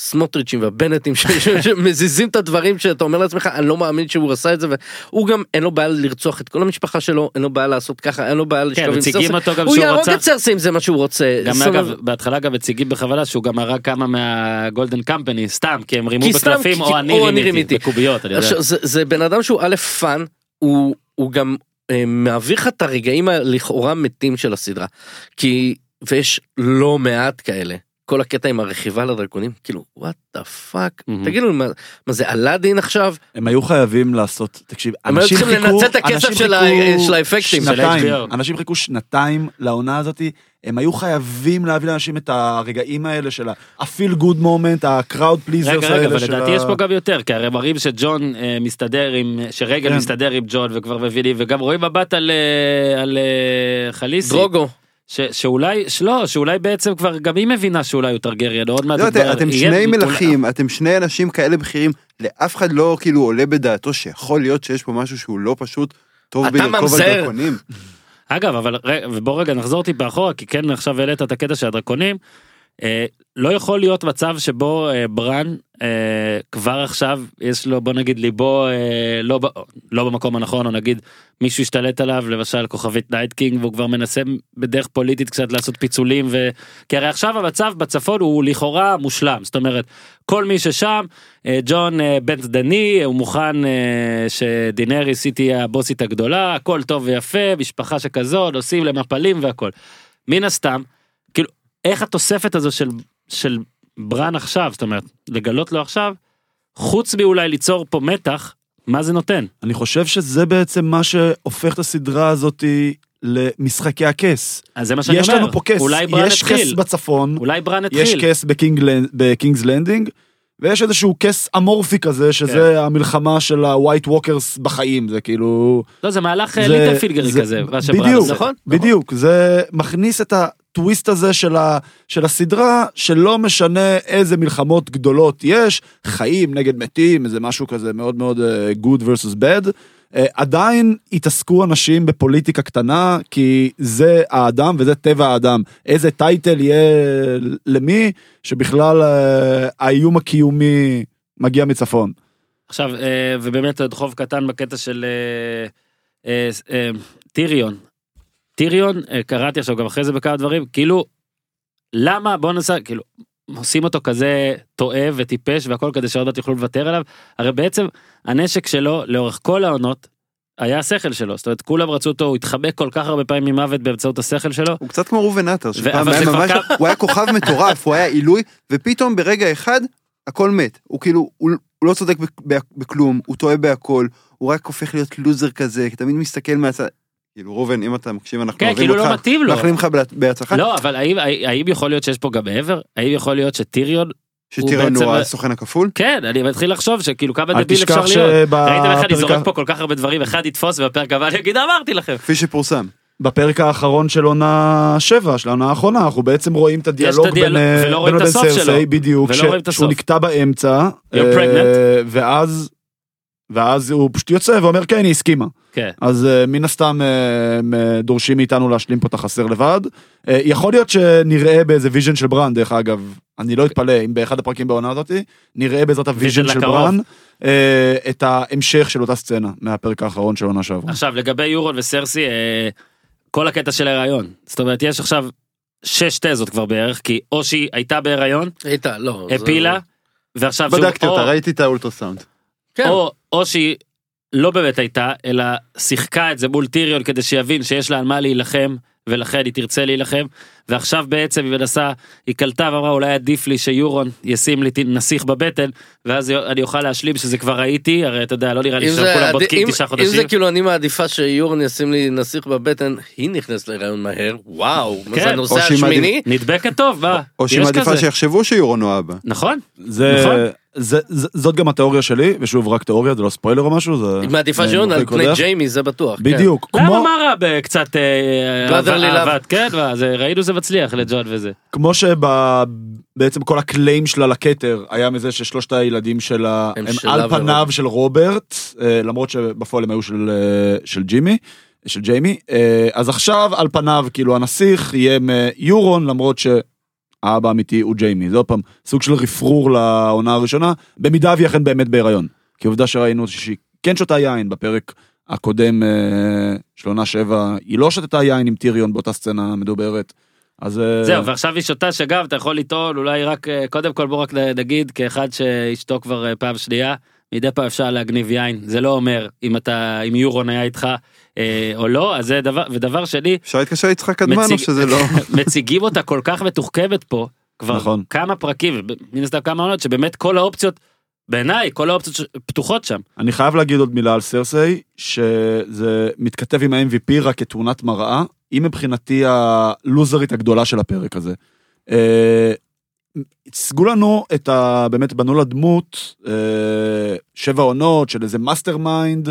הסמוטריצ'ים והבנטים שמזיזים את הדברים שאתה אומר לעצמך, אני לא מאמין שהוא עשה את זה, והוא גם אין לו בעיה לרצוח את כל המשפחה שלו, אין לו בעיה לעשות ככה, אין לו בעיה לשכב עם סרסי, הוא יהרוג. את סרסי אם זה מה שהוא רוצה. גם אגב, בהתחלה גם מציגים בכוונה שהוא גם הרג כמה מהגולדן קמפני, סתם, כי הם רימו בקלפים, או אני רימיתי. בקוביות, זה, בן אדם שהוא א' fun, הוא, הוא גם אה, מעביר לך את הרגעים הלכאורה מתים של הסדרה. כי, ויש לא מעט כאלה. כל הקטע עם הרכיבה לדרקונים, כאילו, what the fuck. תגידו, מה, מה זה אלאדין עכשיו? הם היו חייבים לעשות, תקשיב, הם היו אנשים צריכים לנצל את הכסף אנשים של ה- חיכו של האפקטים, של שנתיים, HBO. אנשים חיכו שנתיים לעונה הזאתי, הם היו חייבים להביא לאנשים את הרגעים האלה של ה-feel good moment, ה-crowd pleasers רגע רגע האלה אבל של לדעתי ה- יש פה גם יותר כי הרי מראים שג'ון אה, מסתדר עם שרגל כן. מסתדר עם ג'ון וכבר מבינים וגם רואים מבט על אה, על אה, חליסי דרוגו. ש- שאולי שלא שאולי בעצם כבר גם היא מבינה שאולי הוא טרגריאן עוד מעט לא, הוא אתם- שני מלכים, אתם שני אנשים כאלה בכירים, לאף אחד לא כאילו עולה בדעתו שיכול להיות שיש פה משהו שהוא לא פשוט טוב בלרכוב על. דרקונים. <laughs> אגב אבל ובוא רגע נחזור טיפה אחורה כי כן עכשיו העלית את הקטע של הדרקונים. אה, לא יכול להיות מצב שבו אה, ברן אה, כבר עכשיו יש לו בוא נגיד ליבו לא, לא במקום הנכון או נגיד מישהו השתלט עליו למשל כוכבית נייט קינג והוא כבר מנסה בדרך פוליטית קצת לעשות פיצולים ו... כי הרי עכשיו המצב בצפון הוא לכאורה מושלם זאת אומרת כל מי ששם ג'ון בן דני הוא מוכן שדינריס היא תהיה הבוסית הגדולה הכל טוב ויפה משפחה שכזאת עושים למפלים והכל. מן הסתם איך התוספת הזו של של ברן עכשיו זאת אומרת לגלות לו עכשיו חוץ מאולי ליצור פה מתח מה זה נותן אני חושב שזה בעצם מה שהופך את הסדרה הזאתי למשחקי הכס. אז זה מה שאני יש אומר לנו פה כס, אולי ברן יש כס התחיל בצפון, אולי ברן יש התחיל כס בקינג- בקינגס לנדינג, ויש איזשהו כס אמורפי כזה, שזה כן. המלחמה של הווייט ווקרס בחיים, זה כאילו... לא זה מהלך אה, ליטלפינגרי זה- כזה מה שברן בדיוק, עושה. נכון? בדיוק, זה מכניס את הטוויסט הזה של, ה, של הסדרה, שלא משנה איזה מלחמות גדולות יש, חיים נגד מתים, איזה משהו כזה מאוד מאוד uh, good versus bad, uh, עדיין התעסקו אנשים בפוליטיקה קטנה, כי זה האדם וזה טבע האדם. איזה title יהיה למי, שבכלל uh, האיום הקיומי מגיע מצפון. עכשיו ובאמת עוד חוב קטן בקטע של טיריון. טיריון אה, קראתי עכשיו גם אחרי זה בכמה דברים כאילו למה בוא נעשה כאילו עושים אותו כזה טועה וטיפש והכל כדי שעוד מעט יוכלו לוותר עליו הרי בעצם הנשק שלו לאורך כל העונות היה השכל שלו זאת אומרת כולם רצו אותו הוא התחבק כל כך הרבה פעמים ממוות באמצעות השכל שלו הוא קצת כמו ראובן עטר, הוא היה כוכב מטורף, הוא היה עילוי, ופתאום ברגע אחד הכל מת. הוא כאילו, הוא הוא לא צודק בכ- בכ- בכלום, הוא טועה בהכל, הוא רק הופך להיות לוזר כזה, תמיד מסתכל מהצד. כאילו ראובן, אם אתה מקשיב, אנחנו כן כאילו לא אותך, מתאים לו מאחלים לך בה- בהצלחה. לא אבל האם האם יכול להיות שיש פה גם מעבר האם יכול להיות שטיריון שטירן בעצם- הוא הסוכן הכפול. כן אני מתחיל לחשוב שכאילו כמה דביל אפשר להיות. ראיתם איך אני זורק פה כל כך הרבה דברים אחד יתפוס ובפרק הבא אני אגיד אמרתי לכם. כפי שפורסם. בפרק האחרון של עונה 7, של העונה האחרונה, אנחנו בעצם רואים את הדיאלוג בין אה, לבין סרסי. בדיוק, שהוא. נקטע באמצע, You're אה, pregnant. ואז, ואז הוא פשוט יוצא ואומר כן, היא הסכימה. כן. אז אה, מן הסתם אה, אה, דורשים מאיתנו להשלים פה את החסר לבד. יכול להיות שנראה באיזה ויז'ן של ברן, דרך אגב, אני לא אתפלא אם באחד הפרקים בעונה הזאתי, נראה בעזרת ה vision של לקרוב. ברן, את ההמשך של אותה סצנה מהפרק האחרון של עונה שעברה. עכשיו לגבי יורון וסרסי כל הקטע של ההיריון זאת אומרת יש עכשיו שש תזות כבר בערך כי או שהיא הייתה בהיריון הייתה, לא. זה- הפילה ועכשיו שוב, בדקתי או- אותה, ראיתי את האולטרסאונד. כן. או או שהיא לא באמת הייתה אלא שיחקה את זה מול טיריון כדי שיבין שיש לה על מה להילחם ולכן היא תרצה להילחם ועכשיו בעצם היא מנסה היא קלטה ואמרה אולי עדיף לי שיורון ישים לי נסיך בבטן ואז אני אוכל להשלים שזה כבר ראיתי הרי אתה יודע לא נראה לי שכולם עדי- בודקים תשעה אם זה חודשים. כאילו אני מעדיפה שיורן ישים לי נסיך בבטן, היא נכנסת להיריון מהר, וואו, מה כן. זה הנושא השמיני? נדבקת טוב מה או שהיא מעדיפה. שיחשבו שיורון הוא אבא. נכון זה, נכון. זה, זה, זאת גם התיאוריה שלי, ושוב, רק תיאוריה, זה לא ספוילר או משהו, זה... היא מעדיפה שיון על פני. ג'יימי זה בטוח. כן. בדיוק, למה כמו, מה רע בקצת אה, אהבה- love. אהבת, כן, מה, זה- ראינו זה מצליח לג'ון וזה. כמו שבעצם כל הקליים שלה לכתר היה מזה ששלושת הילדים שלה הם הם על. פניו של רוברט, אה, למרות שבפועל הם היו של, אה, של ג'ימי, של ג'יימי, אה, אז עכשיו על פניו כאילו הנסיך יהיה מיורון למרות שהאבא האמיתי הוא ג'יימי, זה עוד פעם סוג של רפרור לעונה הראשונה, במידה והיא אכן באמת בהיריון, כי עובדה שראינו שהיא כן שותה יין בפרק הקודם אה, של עונה שבע, היא לא שתתה יין עם טיריון באותה סצנה מדוברת. אז אה, זהו, ועכשיו היא שותה שגם אתה יכול לטעון, אולי רק, אה, קודם כל בוא רק נגיד, כאחד שאשתו כבר פעם שנייה, מדי פעם אפשר להגניב יין, זה לא אומר אם אתה, אם יורון היה איתך אה, או לא, אז זה דבר, ודבר שני, אפשר להתקשר ליצחק קדמן או שזה לא? <laughs> מציגים אותה כל כך מתוחכמת פה, כבר נכון. כמה פרקים, מן הסתם כמה עונות, שבאמת כל האופציות, בעיניי, כל האופציות ש- פתוחות שם. אני חייב להגיד עוד מילה על סרסיי, שזה מתכתב עם ה-MVP רק כתמונת מראה, היא מבחינתי הלוזרית הגדולה של הפרק הזה. אה, הציגו לנו את ה... באמת בנו לה דמות, אה, שבע עונות של איזה mastermind,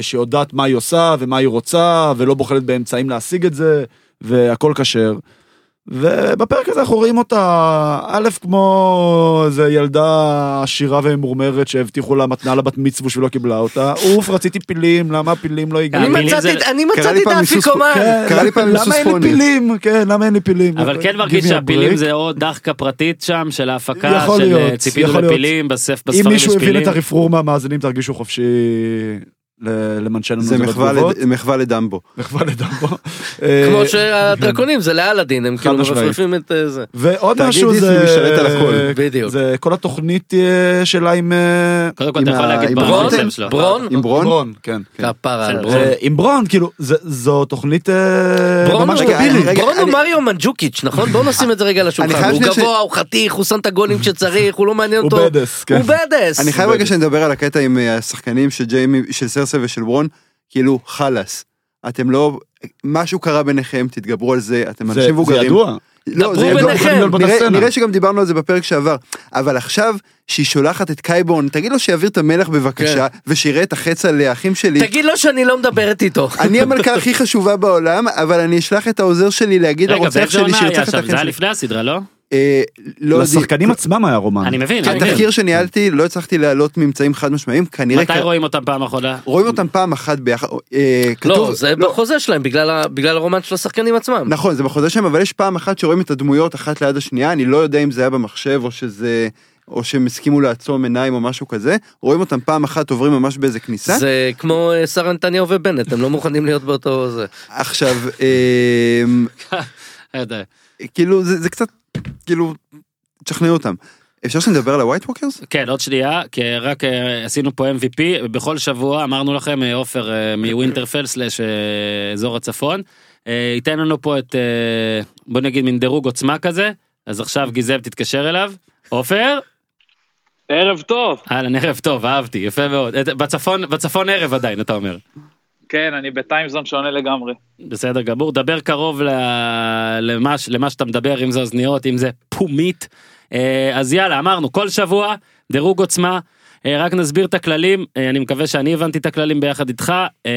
שיודעת מה היא עושה ומה היא רוצה, ולא בוחלת באמצעים להשיג את זה, והכל כשר. ובפרק הזה אנחנו רואים אותה, א', כמו איזה ילדה עשירה וממורמרת שהבטיחו לה מתנה לבת מצווה שלא קיבלה אותה, אוף, רציתי פילים, למה הפילים לא הגיעו? אני מצאתי את האפיקומן. כן, קרה לי פעם עם למה אין לי. פילים? כן, למה אין לי פילים? אבל כן מרגיש שהפילים. זה עוד דחקה פרטית שם של ההפקה, יכול של להיות, אה, ציפינו יכול להיות. לפילים, אם בספרים יש מישהו הבין פילים. את הרפרור מהמאזינים, תרגישו חופשי למנשן לנו את זה מחווה בתגובות. לד- מחווה לדמבו. <laughs> מחווה לדמבו. כמו אה, שהדרקונים זה לאלאדין הם כאילו. מרפרפים את אה, זה. ועוד משהו זה... משתלט על הכל. בדיוק. זה כל התוכנית אה, שלה עם... קודם כל אתה יכול להגיד ברון ברון? עם ברון? ברון, כן. כפרה על בסדר. ברון. אה, עם ברון, כאילו, זה- זו תוכנית ברון הוא- מריו מנג'וקיץ' נכון? בואו נשים את זה רגע על השולחן. חייב הוא גבוה, הוא חתיך, הוא שם את הגולים כשצריך, הוא לא מעניין הוא אותו. בדס, כן. הוא בדס. אני חייב רגע שנדבר על הקטע עם השחקנים של ג'יימי, של סרסה ושל ברון, כאילו חלאס. אתם לא, משהו קרה ביניכם, תתגברו על זה, אתם זה אנשים זה מבוגרים. ידוע. לא, זה ידוע, ביניכם. נראה- באותה סצנה. נראה שגם דיברנו על זה בפרק שעבר, אבל עכשיו שהיא שולחת את קייבון, תגיד לו שיעביר את המלח בבקשה, ושיראה את החץ על האחים שלי. תגיד לו שאני לא מדברת איתו. אני המלכה הכי חשובה בעולם, אבל אני אשלח את העוזר שלי להגיד רגע, לרוצח באיזה שלי עונה היה שירצח את שם? האחים זה היה שלי. לפני הסדרה, לא? אה, לא לשחקנים עצמם היה רומן. אני מבין. התחקיר שניהלתי לא הצלחתי להעלות ממצאים חד משמעיים, כנראה מתי רואים אותם פעם אחרונה? רואים אותם פעם אחת ביחד, אה, לא, זה בחוזה שלהם בגלל הרומן של השחקנים עצמם. נכון זה בחוזה שלהם אבל יש פעם אחת שרואים את הדמויות אחת ליד השנייה אני לא יודע אם זה היה במחשב או שזה או שהם הסכימו לעצום עיניים או משהו כזה רואים אותם פעם אחת עוברים ממש באיזה כניסה זה כמו אה, שרה נתניהו ובנט, הם לא מוכנים להיות באותו זה. עכשיו אה, <laughs> לא יודע. כאילו זה, זה קצת כאילו תשכנעו אותם. אפשר שנדבר על ה white walkers? כן, עוד שנייה, כי רק אה, עשינו פה MVP, בכל שבוע אמרנו לכם, אה, עופר אה, מווינטרפל slash אזור הצפון, ייתן לנו פה את, בוא נגיד מין דירוג עוצמה כזה, אז עכשיו גיזם תתקשר אליו. עופר? ערב טוב. אהלן, ערב טוב, אהבתי, יפה מאוד. את- בצפון, בצפון ערב עדיין, אתה אומר. כן, אני בטיימזון שונה לגמרי. בסדר גמור, דבר קרוב. למה, למה שאתה מדבר, אם זה אוזניות, אם זה פומית. אה, אז יאללה, אמרנו, כל שבוע, דירוג עוצמה. אה, רק נסביר את הכללים, אה, אני מקווה שאני הבנתי את הכללים ביחד איתך.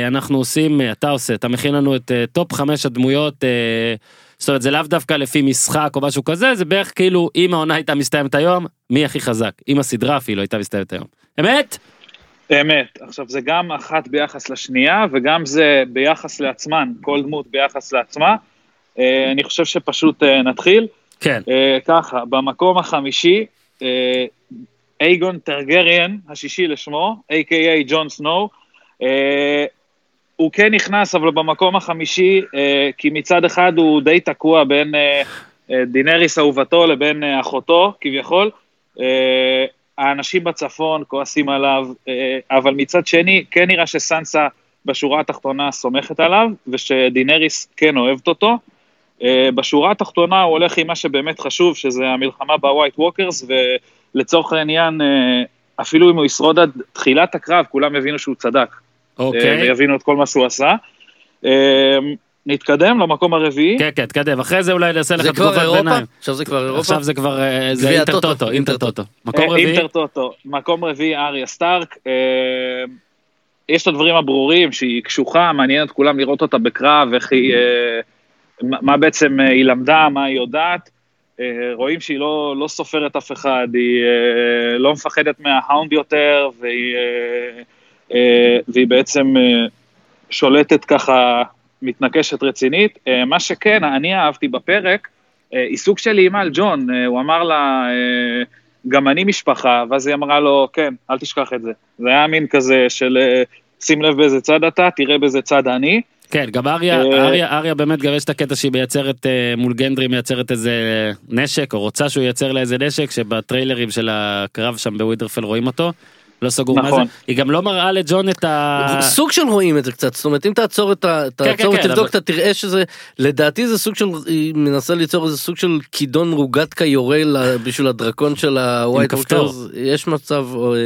אנחנו עושים, אתה עושה, אתה מכין לנו את top חמש הדמויות. זאת אומרת, זה לאו דווקא לפי משחק או משהו כזה, זה בערך כאילו, אם העונה הייתה מסתיימת היום, מי הכי חזק? אם הסדרה אפילו הייתה מסתיימת היום. אמת? אמת. עכשיו, זה גם אחת ביחס לשנייה, וגם זה ביחס לעצמן, כל דמות ביחס לעצמה. אה, אני חושב שפשוט אה, נתחיל. כן. אה, ככה, במקום החמישי, אייגון טרגריאן, השישי לשמו, a.k.a ג'ון סנואו. הוא כן נכנס, אבל במקום החמישי, כי מצד אחד הוא די תקוע בין דינריס אהובתו לבין אחותו, כביכול. האנשים בצפון כועסים עליו, אה, אבל מצד שני, כן נראה שסנסה בשורה התחתונה סומכת עליו, ושדינריס כן אוהבת אותו. אה, בשורה התחתונה הוא הולך עם מה שבאמת חשוב, שזה המלחמה ב white walkers, ולצורך העניין, אה, אפילו אם הוא ישרוד עד תחילת הקרב, כולם יבינו שהוא צדק, אוקיי. ויבינו את כל מה שהוא עשה. נתקדם למקום הרביעי. כן, כן, תקדם. אחרי זה אולי נעשה לך אירופה? ביניים. עכשיו זה כבר אירופה? עכשיו זה כבר אה, זה אינטר טוטו, אינטר טוטו. מקום רביעי? אינטר טוטו, מקום רביעי אריה סטארק. אה, יש את הדברים הברורים שהיא קשוחה, מעניין את כולם לראות אותה בקרב, איך היא, אה, מה בעצם היא למדה, מה היא יודעת. רואים שהיא לא, לא סופרת אף אחד, היא לא מפחדת מההאונד יותר, והיא, והיא בעצם שולטת ככה, מתנקשת רצינית. אה, מה שכן, אני אהבתי בפרק, אה, היא סוג של אימה על ג'ון, אה, הוא אמר לה, גם אני משפחה, ואז היא אמרה לו, כן, אל תשכח את זה. זה היה מין כזה של שים לב באיזה צד אתה, תראה באיזה צד אני. כן, גם אריה, אריה, אריה באמת גם יש את הקטע שהיא מייצרת מול גנדרי מייצרת איזה נשק, או רוצה שהוא ייצר לה איזה נשק, שבטריילרים של הקרב שם בווינטרפל רואים אותו. לא סגור מה נכון. זה. היא גם לא מראה לג'ון את ה... סוג של רואים את זה קצת, זאת אומרת אם תעצור את ה... תעצור כן, ותבדוק אבל- אתה תראה שזה, לדעתי זה סוג של, היא מנסה ליצור איזה סוג של כידון רוגטקה יורה בשביל הדרקון של ה white כפתור. walkers, יש מצב, או, אה,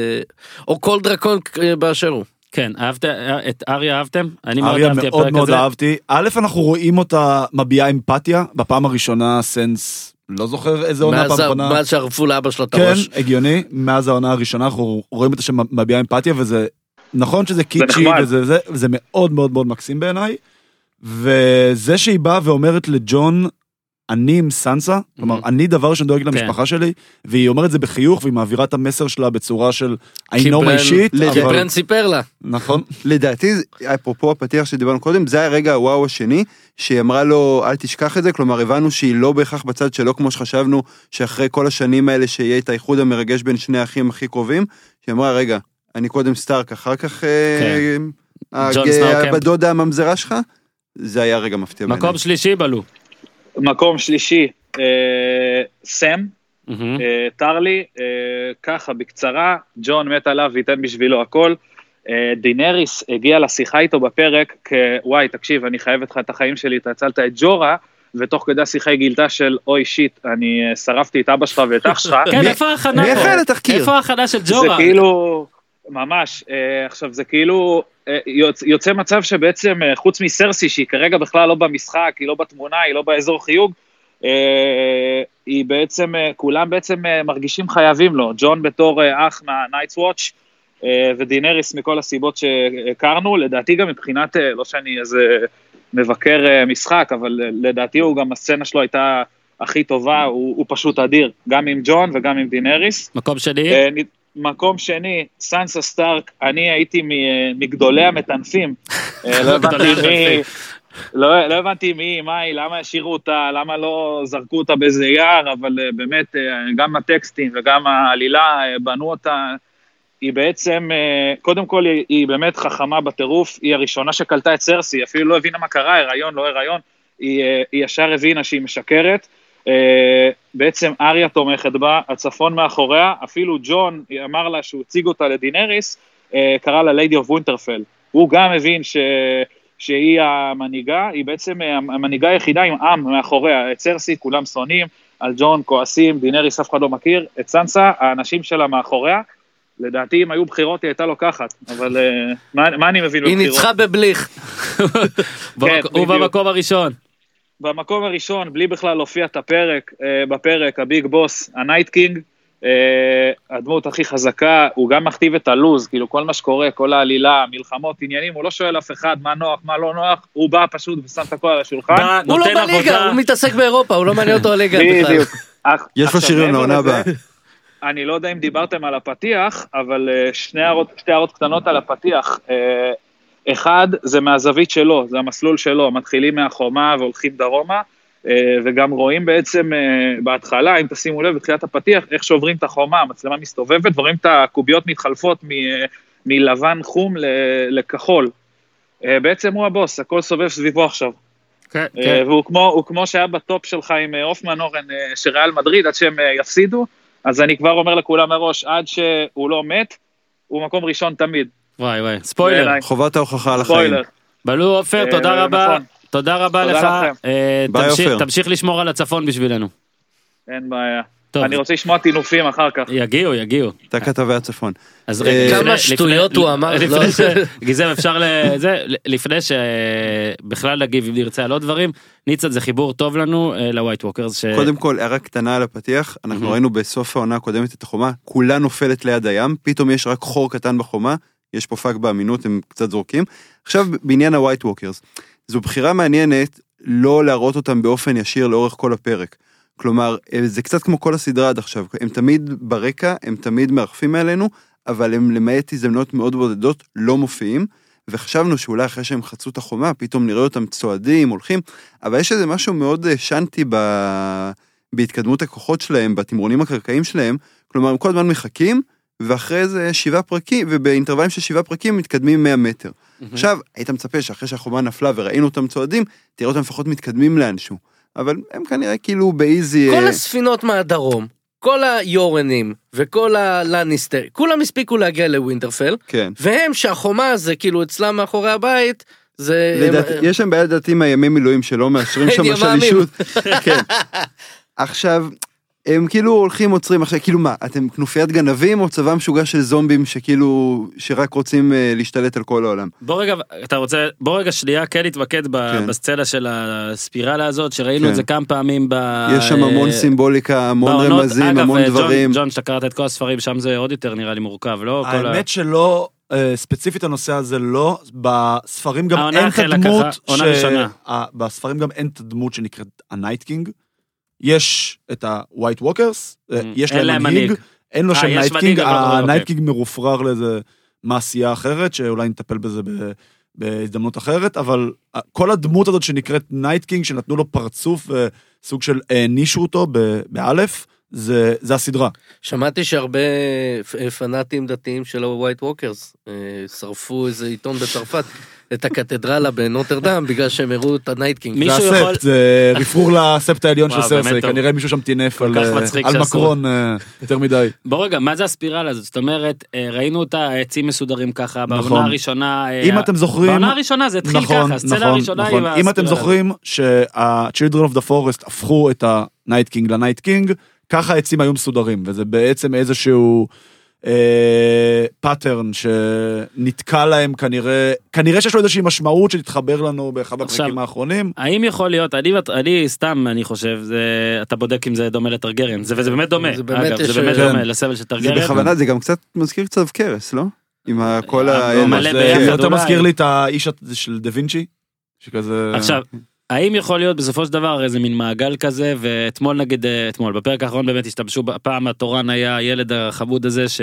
או כל דרקון אה, באשר הוא. כן, אהבת, את אריה אהבתם? אני מאוד אריה אהבתי מאוד הפרק מאוד הזה. אהבתי. א', אנחנו רואים אותה מביעה אמפתיה, בפעם הראשונה סנס, לא זוכר איזה עונה פעם אחרונה. מאז שערפו לאבא שלה את כן, הראש. הגיוני, מאז העונה הראשונה אנחנו רואים אותה שמביעה אמפתיה וזה נכון שזה קיצ'י. וזה זה, זה מאוד מאוד מאוד מקסים בעיניי. וזה שהיא באה ואומרת לג'ון, אני עם סנסה, כלומר Mhm. אני דבר ראשון דואג כן. למשפחה שלי, והיא אומרת זה בחיוך והיא מעבירה את המסר שלה בצורה של I know my shit, כי אבל ברן סיפר לה. נכון, לדעתי, אפרופו הפתיח שדיברנו קודם, זה הרגע הוואו השני, שהיא אמרה לו, אל תשכח את זה, כלומר, הבנו שהיא לא בהכרח בצד שלו, כמו שחשבנו, שאחרי כל השנים האלה שיהיה את האיחוד המרגש בין שני האחים הכי קרובים, שהיא אמרה, רגע, אני קודם סטארק, אחר כך אה, כן. ג'ון סנואו, כן. בת דודה הממזרה שלך, זה היה רגע מפתיע. מקום שלישי בלו. מקום שלישי, אה, סם. אה, טרלי, אה, ככה בקצרה, ג'ון מת עליו וייתן בשבילו הכל. אה, דינריס הגיע לשיחה איתו בפרק, כוואי, תקשיב, אני חייבת לך את החיים שלי, אתה הצלת את ג'ורה, ותוך כדי השיחה היא גילתה של אוי שיט, אני שרפתי את אבא שלך ואת אח שלך. כן, איפה ההכנה פה? אחראי לתחקיר? איפה ההכנה של זה ג'ורה? כאילו, ממש, אה, עכשיו זה כאילו, אה, יוצ, יוצא מצב שבעצם אה, חוץ מסרסי שהיא כרגע בכלל לא במשחק, היא לא בתמונה, היא לא באזור חיוג, היא בעצם, כולם בעצם מרגישים חייבים לו, ג'ון בתור אח Watch, אה, ודינריס מכל הסיבות שהכרנו, לדעתי גם מבחינת, לא שאני איזה מבקר משחק, אבל לדעתי הוא גם הסצנה שלו הייתה הכי טובה, הוא, הוא פשוט אדיר, גם עם ג'ון וגם עם דינריס. מקום שני? מקום שני, סנסה סטארק, אני הייתי מגדולי המטנפים. <laughs> אה, לא הבנתי מי... לא, לא הבנתי מי, מה היא, למה השאירו אותה, למה לא זרקו אותה באיזה יער, אבל אה, באמת, אה, גם הטקסטים וגם העלילה בנו אותה. היא בעצם, קודם כל היא, היא באמת חכמה בטירוף, היא הראשונה שקלטה את סרסי, אפילו לא הבינה מה קרה, הריון, לא הריון, היא, היא ישר הבינה שהיא משקרת. אה, בעצם אריה תומכת בה, הצפון מאחוריה, אפילו ג'ון אמר לה שהוא הציג אותה לדינריס, אה, קרא לה Lady of Winterfell. הוא גם הבין ש... שהיא המנהיגה, היא בעצם אה, המנהיגה היחידה עם עם מאחוריה, את סרסי כולם שונאים, על ג'ון כועסים, דינריס אף אחד לא מכיר, את סנסה, האנשים שלה מאחוריה, לדעתי אם היו בחירות היא הייתה לוקחת, אבל מה, מה אני מבין היא בבחירות? ניצחה בבליץ. <laughs> כן, הוא. במקום הראשון. במקום הראשון, בלי בכלל להופיע את הפרק, אה, בפרק, ה big boss, ה Night King, אה, הדמות הכי חזקה, הוא גם מכתיב את הלוז, כאילו כל מה שקורה, כל העלילה, מלחמות, עניינים, הוא לא שואל אף אחד מה נוח, מה לא נוח, הוא בא פשוט ושם את הכל על השולחן. בא, הוא לא בליגה, עבודה. הוא מתעסק באירופה, הוא לא מעניין אותו הליגה בכלל. יש לו שריון לעונה הבאה. אני לא יודע אם דיברתם על הפתיח, אבל אה, שני הערות, שתי הערות קטנות על הפתיח. אחד, זה מהזווית שלו, זה המסלול שלו, מתחילים מהחומה והולכים דרומה, אה, וגם רואים בעצם אה, בהתחלה, אם תשימו לב, בתחילת הפתיח, איך שעוברים את החומה, המצלמה מסתובבת, ורואים את הקוביות מתחלפות מ- אה, מלבן חום ל- לכחול. בעצם הוא הבוס, הכל סובב סביבו עכשיו. כן, כן. והוא כמו, הוא כמו שהיה בטופ שלך עם הופמן אורן, אה, שריאל מדריד, עד שהם יפסידו, אז אני כבר אומר לכולם מראש, עד שהוא לא מת, הוא מקום ראשון תמיד. וואי וואי. ספוילר. חובת ההוכחה על החיים. בלו עופר, אה, תודה רבה. נכון. תודה רבה תודה לך. לכם. אה, ביי, תמשיך- עופר. תמשיך לשמור על הצפון בשבילנו. אין בעיה. טוב, אני רוצה לשמוע טינופים אחר כך. יגיעו, יגיעו. אתה כתבי הצפון. אז אה, רגע, כמה לפני- שטויות הוא אמר, לא? ש- גיזם אפשר לזה, לפני שבכלל נגיב אם נרצה על עוד דברים, ניצה זה חיבור טוב לנו אה, ל white walkers, קודם כל, הערה קטנה על הפתיח, אנחנו. ראינו בסוף העונה הקודמת את החומה, כולה נופלת ליד הים, פתאום יש רק חור קטן בחומה, יש פה פאק באמינות, הם קצת זורקים. עכשיו, בעניין ה white walkers, זו בחירה מעניינת לא להראות אותם באופן ישיר לאורך כל הפרק. כלומר, אה, זה קצת כמו כל הסדרה עד עכשיו, הם תמיד ברקע, הם תמיד מרחפים מעלינו, אבל הם למעט הזדמנויות מאוד בודדות לא מופיעים, וחשבנו שאולי אחרי שהם חצו את החומה, פתאום נראה אותם צועדים, הולכים, אבל יש איזה משהו מאוד אה, שנטי ב... בהתקדמות הכוחות שלהם, בתמרונים הקרקעיים שלהם, כלומר הם כל הזמן מחכים, ואחרי איזה שבעה פרקים, ובאינטרוולים של שבעה פרקים מתקדמים 100 מטר. עכשיו, היית מצפה שאחרי שהחומה נפלה וראינו אותם צועדים, תראה אותם לפחות מתקדמים לאנשהו. אבל הם כנראה כאילו באיזי... כל אה, הספינות מהדרום, כל היורנים וכל הלניסטר, כולם הספיקו להגיע לווינטרפל, כן. והם שהחומה זה כאילו אצלם מאחורי הבית, זה... לדעתי, הם- יש שם בעיה לדעתי מהימי מילואים שלא מאשרים שם ימ"מים. שלישות. כן. <laughs> עכשיו, הם כאילו הולכים עוצרים עכשיו, כאילו מה, אתם כנופיית גנבים או צבא משוגע של זומבים שכאילו, שרק רוצים אה, להשתלט על כל העולם? בוא רגע, אתה רוצה, בוא רגע שנייה כן נתמקד ב- כן. בסצנה של הספירלה הזאת, שראינו כן. את זה כמה פעמים ב... יש שם המון אה, סימבוליקה, המון בעונות. רמזים, אגב, המון אה, ג'ון- דברים. ג'ון, שאתה קראת את כל הספרים, שם זה עוד יותר נראה לי מורכב, לא? כל ה- האמת שלא, אה, ספציפית הנושא הזה לא, בספרים גם אין את הדמות, ראשונה. אה, בספרים גם אין את הדמות שנקראת ה Night King. יש את ה white walkers, Mm, יש להם מנהיג. אין לו אה, שם יש Night מנהיג, King, אבל לא- אוקיי. King מרופרר לאיזה מעשייה אחרת, שאולי נטפל בזה בהזדמנות אחרת, אבל אה, כל הדמות הזאת שנקראת Night King, שנתנו לו פרצוף וסוג של הענישו אותו באלף, זה זה הסדרה. שמעתי שהרבה פ- פנאטים דתיים של ה-white walkers אה, שרפו איזה עיתון בצרפת, את הקתדרלה בנוטרדם, בגלל שהם הראו את ה Night King. מישהו זה הספט, זה רפרור לספט העליון של סרסי. כנראה מישהו שם טינף על אה. מקרון אה, יותר מדי. בוא רגע, מה זה הספירלה הזאת? זאת אומרת, אה, ראינו את העצים מסודרים ככה, נכון. בעונה הראשונה... אה, אם אתם זוכרים, בעונה הראשונה זה התחיל נכון, ככה, הסצנה נכון, הראשונה נכון. עם אם אתם הספירלה. זוכרים שה-Children of the Forest הפכו את ל-Night King, ככה העצים היו מסודרים, וזה בעצם איזשהו אה, pattern שנתקע להם כנראה, כנראה שיש לו איזושהי משמעות שתתחבר לנו באחד הפרקים האחרונים. האם יכול להיות, אני, אני סתם, אני חושב, זה, אתה בודק אם זה דומה לטרגריאן, זה, וזה באמת דומה, זה באמת אגב, יש- זה באמת כן. דומה לסבל של זה טרגריאן. בכוונה, זה גם קצת מזכיר צו קרס, לא? עם כל אה, ה... זה ביחד, יותר. מזכיר לי את האיש של דה וינצ'י, שכזה... עכשיו, האם יכול להיות בסופו של דבר איזה מין מעגל כזה, ואתמול נגיד, אה, אתמול, בפרק האחרון באמת השתמשו, הפעם התורן היה הילד החמוד הזה, ש...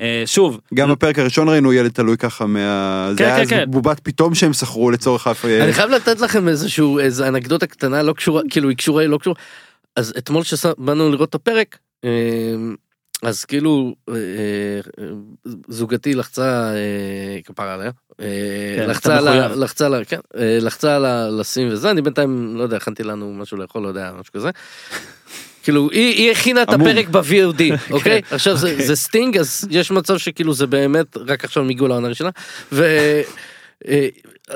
אה, שוב, גם בפרק הראשון ראינו ילד תלוי ככה מה... כן, זה היה כן, כן. בובת פתאום שהם שכרו לצורך אף... אני חייב לתת לכם איזשהו, איזה אנקדוטה קטנה, לא קשורה, כאילו היא קשורה, היא לא קשורה. אז אתמול שבאנו לראות את הפרק, אה, אז כאילו אה, אה, זוגתי לחצה, אה, כפרה עליה, אה, לחצה אתה על ה- מחויב. לחצה על ה- כן, אה, לחצה על ה- לשים וזה, אני בינתיים, לא יודע, הכנתי לנו משהו לאכול, לא יודע, משהו כזה. כאילו היא, הכינה את. הפרק ב-VOD, <laughs> אוקיי? עכשיו זה, זה סטינג, אז יש מצב שכאילו זה באמת רק עכשיו הם הגיעו לעונה הראשונה. ו... אה,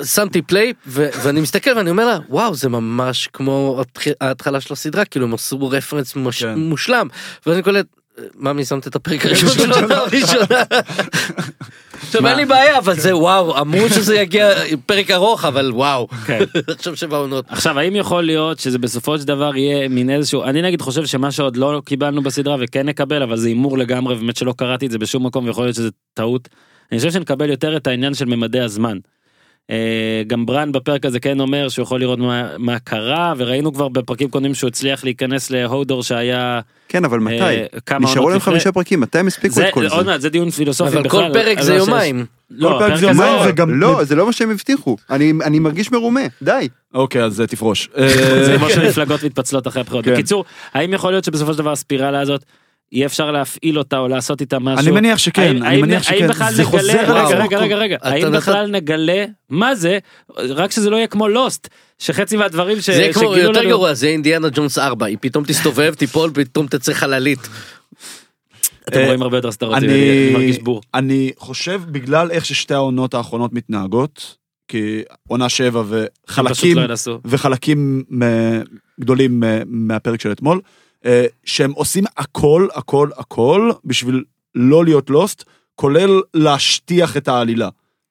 שמתי פליי ואני מסתכל ואני אומר לה וואו זה ממש כמו התח- ההתחלה של הסדרה כאילו הם עשו רפרנס כן. מושלם ואני קולט "אה, ממי שמת את הפרק <laughs> הראשון של העונה הראשונה. <laughs> עכשיו אין לי בעיה אבל זה וואו אמרו שזה יגיע פרק ארוך אבל וואו כן. <laughs> עכשיו שבע עונות. עכשיו האם יכול להיות שזה בסופו של דבר יהיה מין איזשהו אני נגיד חושב שמה שעוד לא קיבלנו בסדרה וכן נקבל אבל זה הימור לגמרי באמת שלא קראתי את זה בשום מקום ויכול להיות שזה טעות. אני חושב שנקבל יותר את העניין של ממדי הזמן. אה, גם ברן בפרק הזה כן אומר שהוא יכול לראות מה, מה קרה וראינו כבר בפרקים קודמים שהוא הצליח להיכנס להודור שהיה כן, אבל מתי? אה, כמה נשארו להם לפני. חמישה פרקים, מתי הם הספיקו זה את כל עוד זה? מעט זה דיון פילוסופי אבל בכלל. כל פרק על זה מה שיש. יומיים. לא, כל פרק זה יומיים וגם... לא, זה לא מה שהם הבטיחו. אני אני מרגיש מרומה, די. אוקיי, אז <laughs> אה, תפרוש. זה אה, כמו שמפלגות מתפצלות אחרי הבחירות. כן. בקיצור, האם יכול להיות שבסופו של דבר הספירלה הזאת, יהיה אפשר להפעיל אותה או לעשות איתה משהו? אני מניח שכן, האם- אני האם- מניח שכן. בכלל זה נגלה, חוזר על רגע, רגע, רגע, רגע, האם בכלל נגלה מה זה, רק שזה לא יהיה כמו לוסט, שחצי מהדברים ש- זה יהיה כמו שגילו יותר לנו, גרוע זה אינדיאנה ג'ונס 4 היא פתאום תסתובב תיפול פתאום תצא חללית. אתם אה, רואים הרבה יותר סדרות, אני- מרגיש בור. אני חושב בגלל איך ששתי העונות האחרונות מתנהגות, כי עונה שבע הם פשוט וחלקים לא. וחלקים מ- גדולים מ- מהפרק של אתמול, אה, שהם עושים הכל, הכל, הכל בשביל לא להיות לוסט, כולל להשטיח את העלילה.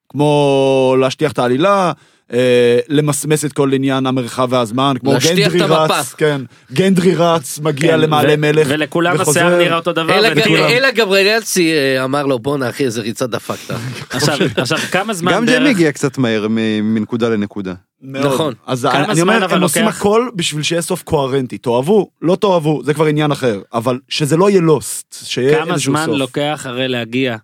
כמו להשטיח את העלילה, אה, למסמס את כל עניין המרחב והזמן, כמו גנדרי. רץ, כן, גנדרי רץ, מגיע כן, למעלה ו- מלך, ולכולם וחוזר. השיער נראה אותו דבר. אלא וכולם- ג- אלא גבריאלצי אה, אמר לו בואנה אחי איזה ריצה דפקת. עכשיו, עכשיו, כמה זמן גם. ג'יימי הגיע קצת מהר מ- מנקודה לנקודה. מאוד. נכון. אז כמה אני זמן אומר, הם עושים לוקח? הכל בשביל שיהיה סוף קוהרנטי. תאהבו, לא תאהבו, זה כבר עניין אחר, אבל שזה לא יהיה לוסט, שיהיה כמה איזשהו זמן סוף. לוקח הרי להגיע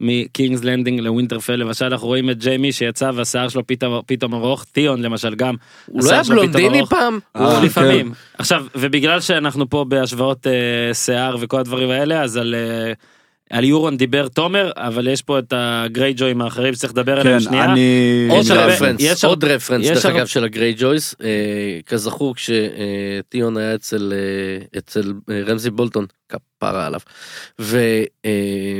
מקינגס לנדינג לווינטרפל למשל אנחנו רואים את ג'יימי שיצא והשיער שלו פתאום פתאום ארוך טיון למשל גם. הוא לא היה בלונדיני. פעם? אה, הוא לפעמים עכשיו ובגלל שאנחנו פה בהשוואות אה, שיער וכל הדברים האלה אז על. אה, על יורון דיבר תומר אבל יש פה את הגריי ג'ויים האחרים שצריך לדבר עליהם כן, שנייה. אני... עוד רפרנס, יש עוד רפרנס יש דרך אגב של הגריי ג'ויס, אה, כזכור כשטיון היה אצל אה, אצל אה, רמזי בולטון, כפרה עליו, ו, אה,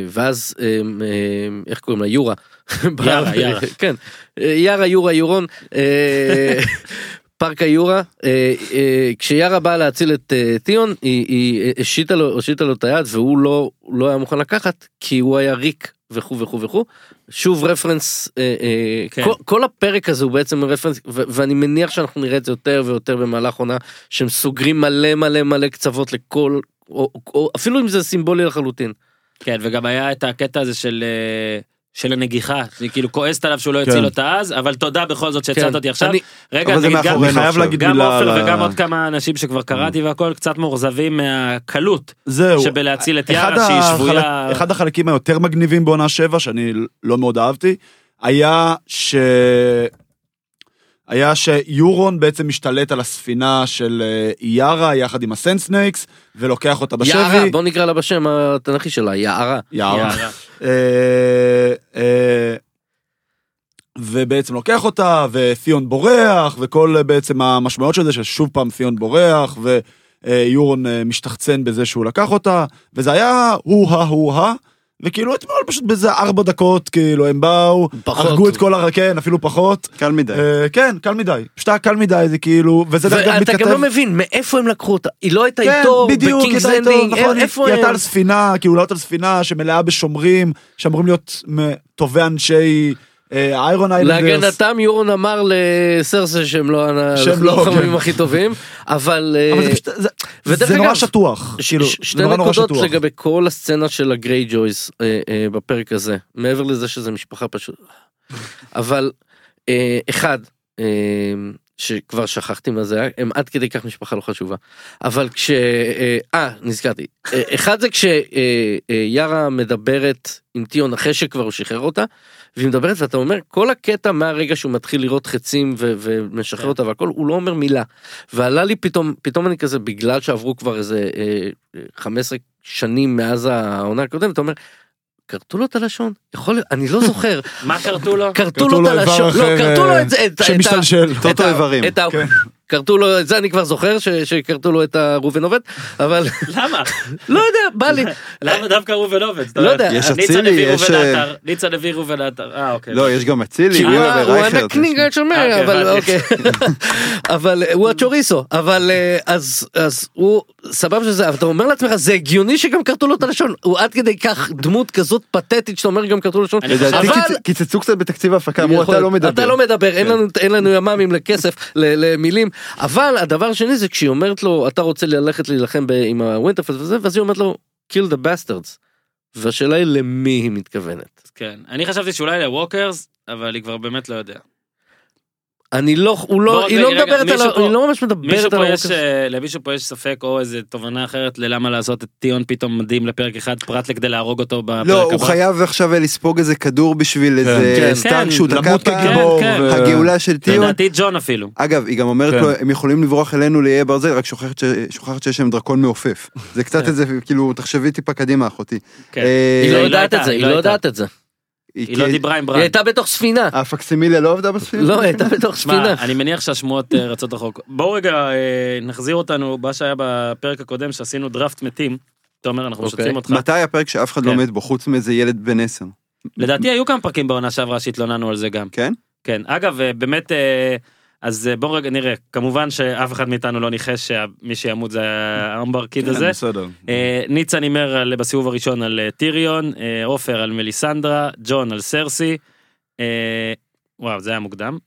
ואז אה, אה, איך קוראים לה יורה, <laughs> יארה, <laughs> יארה. כן, אה, יארה יורה יורון, אה, <laughs> פארק היורה, אה, אה, כשיארה באה להציל את אה, טיון היא, היא השיתה לו, הושיטה לו את היד והוא לא, לא היה מוכן לקחת כי הוא היה ריק וכו' וכו' וכו'. שוב רפרנס, אה, אה, כן. כל, כל הפרק הזה הוא בעצם רפרנס ו- ואני מניח שאנחנו נראה את זה יותר ויותר במהלך עונה שהם סוגרים מלא מלא מלא קצוות לכל, או, או, אפילו אם זה סימבולי לחלוטין. כן וגם היה את הקטע הזה של. אה, של הנגיחה, אני כאילו כועסת עליו שהוא לא הציל כן. אותה אז, אבל תודה בכל זאת שהצלת כן. אותי עכשיו. אני- רגע, נגיד גם- גם עופר ה- וגם עוד כמה אנשים שכבר קראתי והכל קצת מאוכזבים מהקלות זהו. שבלהציל את אחד יארה שהיא החלק- שבויה. אחד החלקים היותר מגניבים בעונה 7, שאני לא מאוד אהבתי, היה ש... היה שיורון בעצם משתלט על הספינה של אה, איארה יחד עם הסנסנייקס, ולוקח אותה בשבי. יערה, בוא נקרא לה בשם התנ"כי שלה. יערה. יארה. אה, ובעצם לוקח אותה, ותיאון בורח, וכל אה, בעצם המשמעויות של זה, ששוב פעם תיאון בורח, ויורון אה, משתחצן בזה שהוא לקח אותה, וזה היה הו-הא, וכאילו אתמול פשוט באיזה ארבע דקות, כאילו הם באו, פחות. הרגו את כל הר... כן, אפילו פחות. קל מדי. אה, כן, קל מדי. פשוט היה קל מדי, זה כאילו, וזה דרך אגב ואתה מתכתב. גם לא מבין מאיפה הם לקחו אותה, היא לא הייתה כן, איתו בדיוק, בקינגס הייתה איתו, לנדינג, נכון, איפה היא הייתה? על ספינה, כאילו לעלות על ספינה שמלאה בשומרים, שאמורים להיות טובי אנשי איירון איילנדרס. להגנתם יורון אמר לסרסה שהם לא שהם לא לא. הכי טובים, אבל אה, זה נורא שטוח, כאילו, שתי נקודות. לגבי כל הסצנה של הגריי ג'ויס אה, אה, בפרק הזה, מעבר לזה שזה משפחה פשוט. אבל אה, אחד, אה, שכבר שכחתי מה זה היה, הם עד כדי כך משפחה לא חשובה. אבל כש... אה, אה, נזכרתי. אה, אחד זה כשיארה מדברת עם טיון אחרי שכבר הוא שחרר אותה, והיא מדברת ואתה אומר, כל הקטע מהרגע שהוא מתחיל לראות חצים ו- ומשחרר כן. אותה והכל, הוא לא אומר מילה. ועלה לי פתאום, פתאום אני כזה, בגלל שעברו כבר איזה אה, אה, 15 שנים מאז העונה הקודמת, אתה אומר, כרתו לו את הלשון? יכול להיות, אני לא <laughs> זוכר. מה כרתו לו? כרתו לו את הלשון, לא, כרתו לו אה, את זה, את- ה- שמשתלשל. את טוטו כרתו לו את זה אני כבר זוכר ש- שכרתו לו את הראובן עובד אבל למה? <laughs> לא יודע בא לי למה דווקא ראובן עובד? לא יודע, יש אצילי, יש, אה, ניצן הביא ראובן עטר, אה אוקיי. לא, יש גם אצילי, הוא ויולה ה- הוא ורייכרד. הנקנינג שומר אוקיי, אבל. אוקיי <laughs> אבל אה, הוא הצ'וריסו אבל אה, אז אז הוא סבבה שזה אבל אתה אומר לעצמך זה הגיוני שגם כרתו לו את הלשון הוא עד כדי כך דמות כזאת פתטית שאתה אומר גם כרתו לו לשון לדעתי אבל קיצ- קיצצו קצת בתקציב ההפקה, אמרו יכול אתה. לא מדבר. אתה לא מדבר, אין כן. לנו, אין לנו ימ"מים לכסף, למילים, אבל הדבר השני זה כשהיא אומרת לו, אתה רוצה ללכת להילחם ב- עם הווינטרפלד וזה, ואז היא אומרת לו, kill the bastards. והשאלה היא למי היא מתכוונת. כן, אני חשבתי שאולי לווקרס, אבל היא כבר באמת לא יודע. אני לא, הוא לא, בוא, היא רגע, לא רגע, מדברת על, פה- היא לא ממש מדברת על הווקרס. אה, למישהו פה יש ספק או איזה תובנה אחרת ללמה לעשות את טיון פתאום מדהים לפרק אחד פרט לכדי להרוג אותו בפרק הבא. לא, הוא חייב עכשיו לספוג איזה כדור בשביל איזה כן. סטאר כן, שהוא תקע פעם. כן, הגאולה של טיון. לדעתי ג'ון אפילו. אגב, היא גם אומרת כן. לו, הם יכולים לברוח אלינו לאיי ברזל, רק שוכחת ש- שוכחת שיש להם דרקון מעופף. זה קצת איזה, כאילו, תחשבי טיפה קדימה, אחותי. כן. אה, היא לא היא לא יודעת את זה, היא לא לא. יודעת את זה. היא לא כן- דיברה עם היא ברן. הייתה בתוך ספינה. הפקסימיליה לא עבדה בספינה? לא, היא הייתה בתוך ספינה. אני מניח שהשמועות אה, רצות רחוק. בואו רגע אה, נחזיר אותנו, מה שהיה בפרק הקודם שעשינו דראפט מתים. תומר, אנחנו אוקיי. משתפים אותך. מתי הפרק שאף אחד לא כן. מת בו, חוץ מאיזה ילד בן עשר? לדעתי היו כמה פרקים בעונה שעברה שהתלוננו על זה גם. כן? כן, אגב, אה, באמת, אה, אז אה, בואו רגע נראה, כמובן שאף אחד מאיתנו לא ניחש שמי שימות זה ה-Umber kid כן, הזה. אה, ניצן הימר בסיבוב הראשון על אה, טיריון, עופר על מליסנדרה, ג'ון על סרסי, וואו זה היה מוקדם,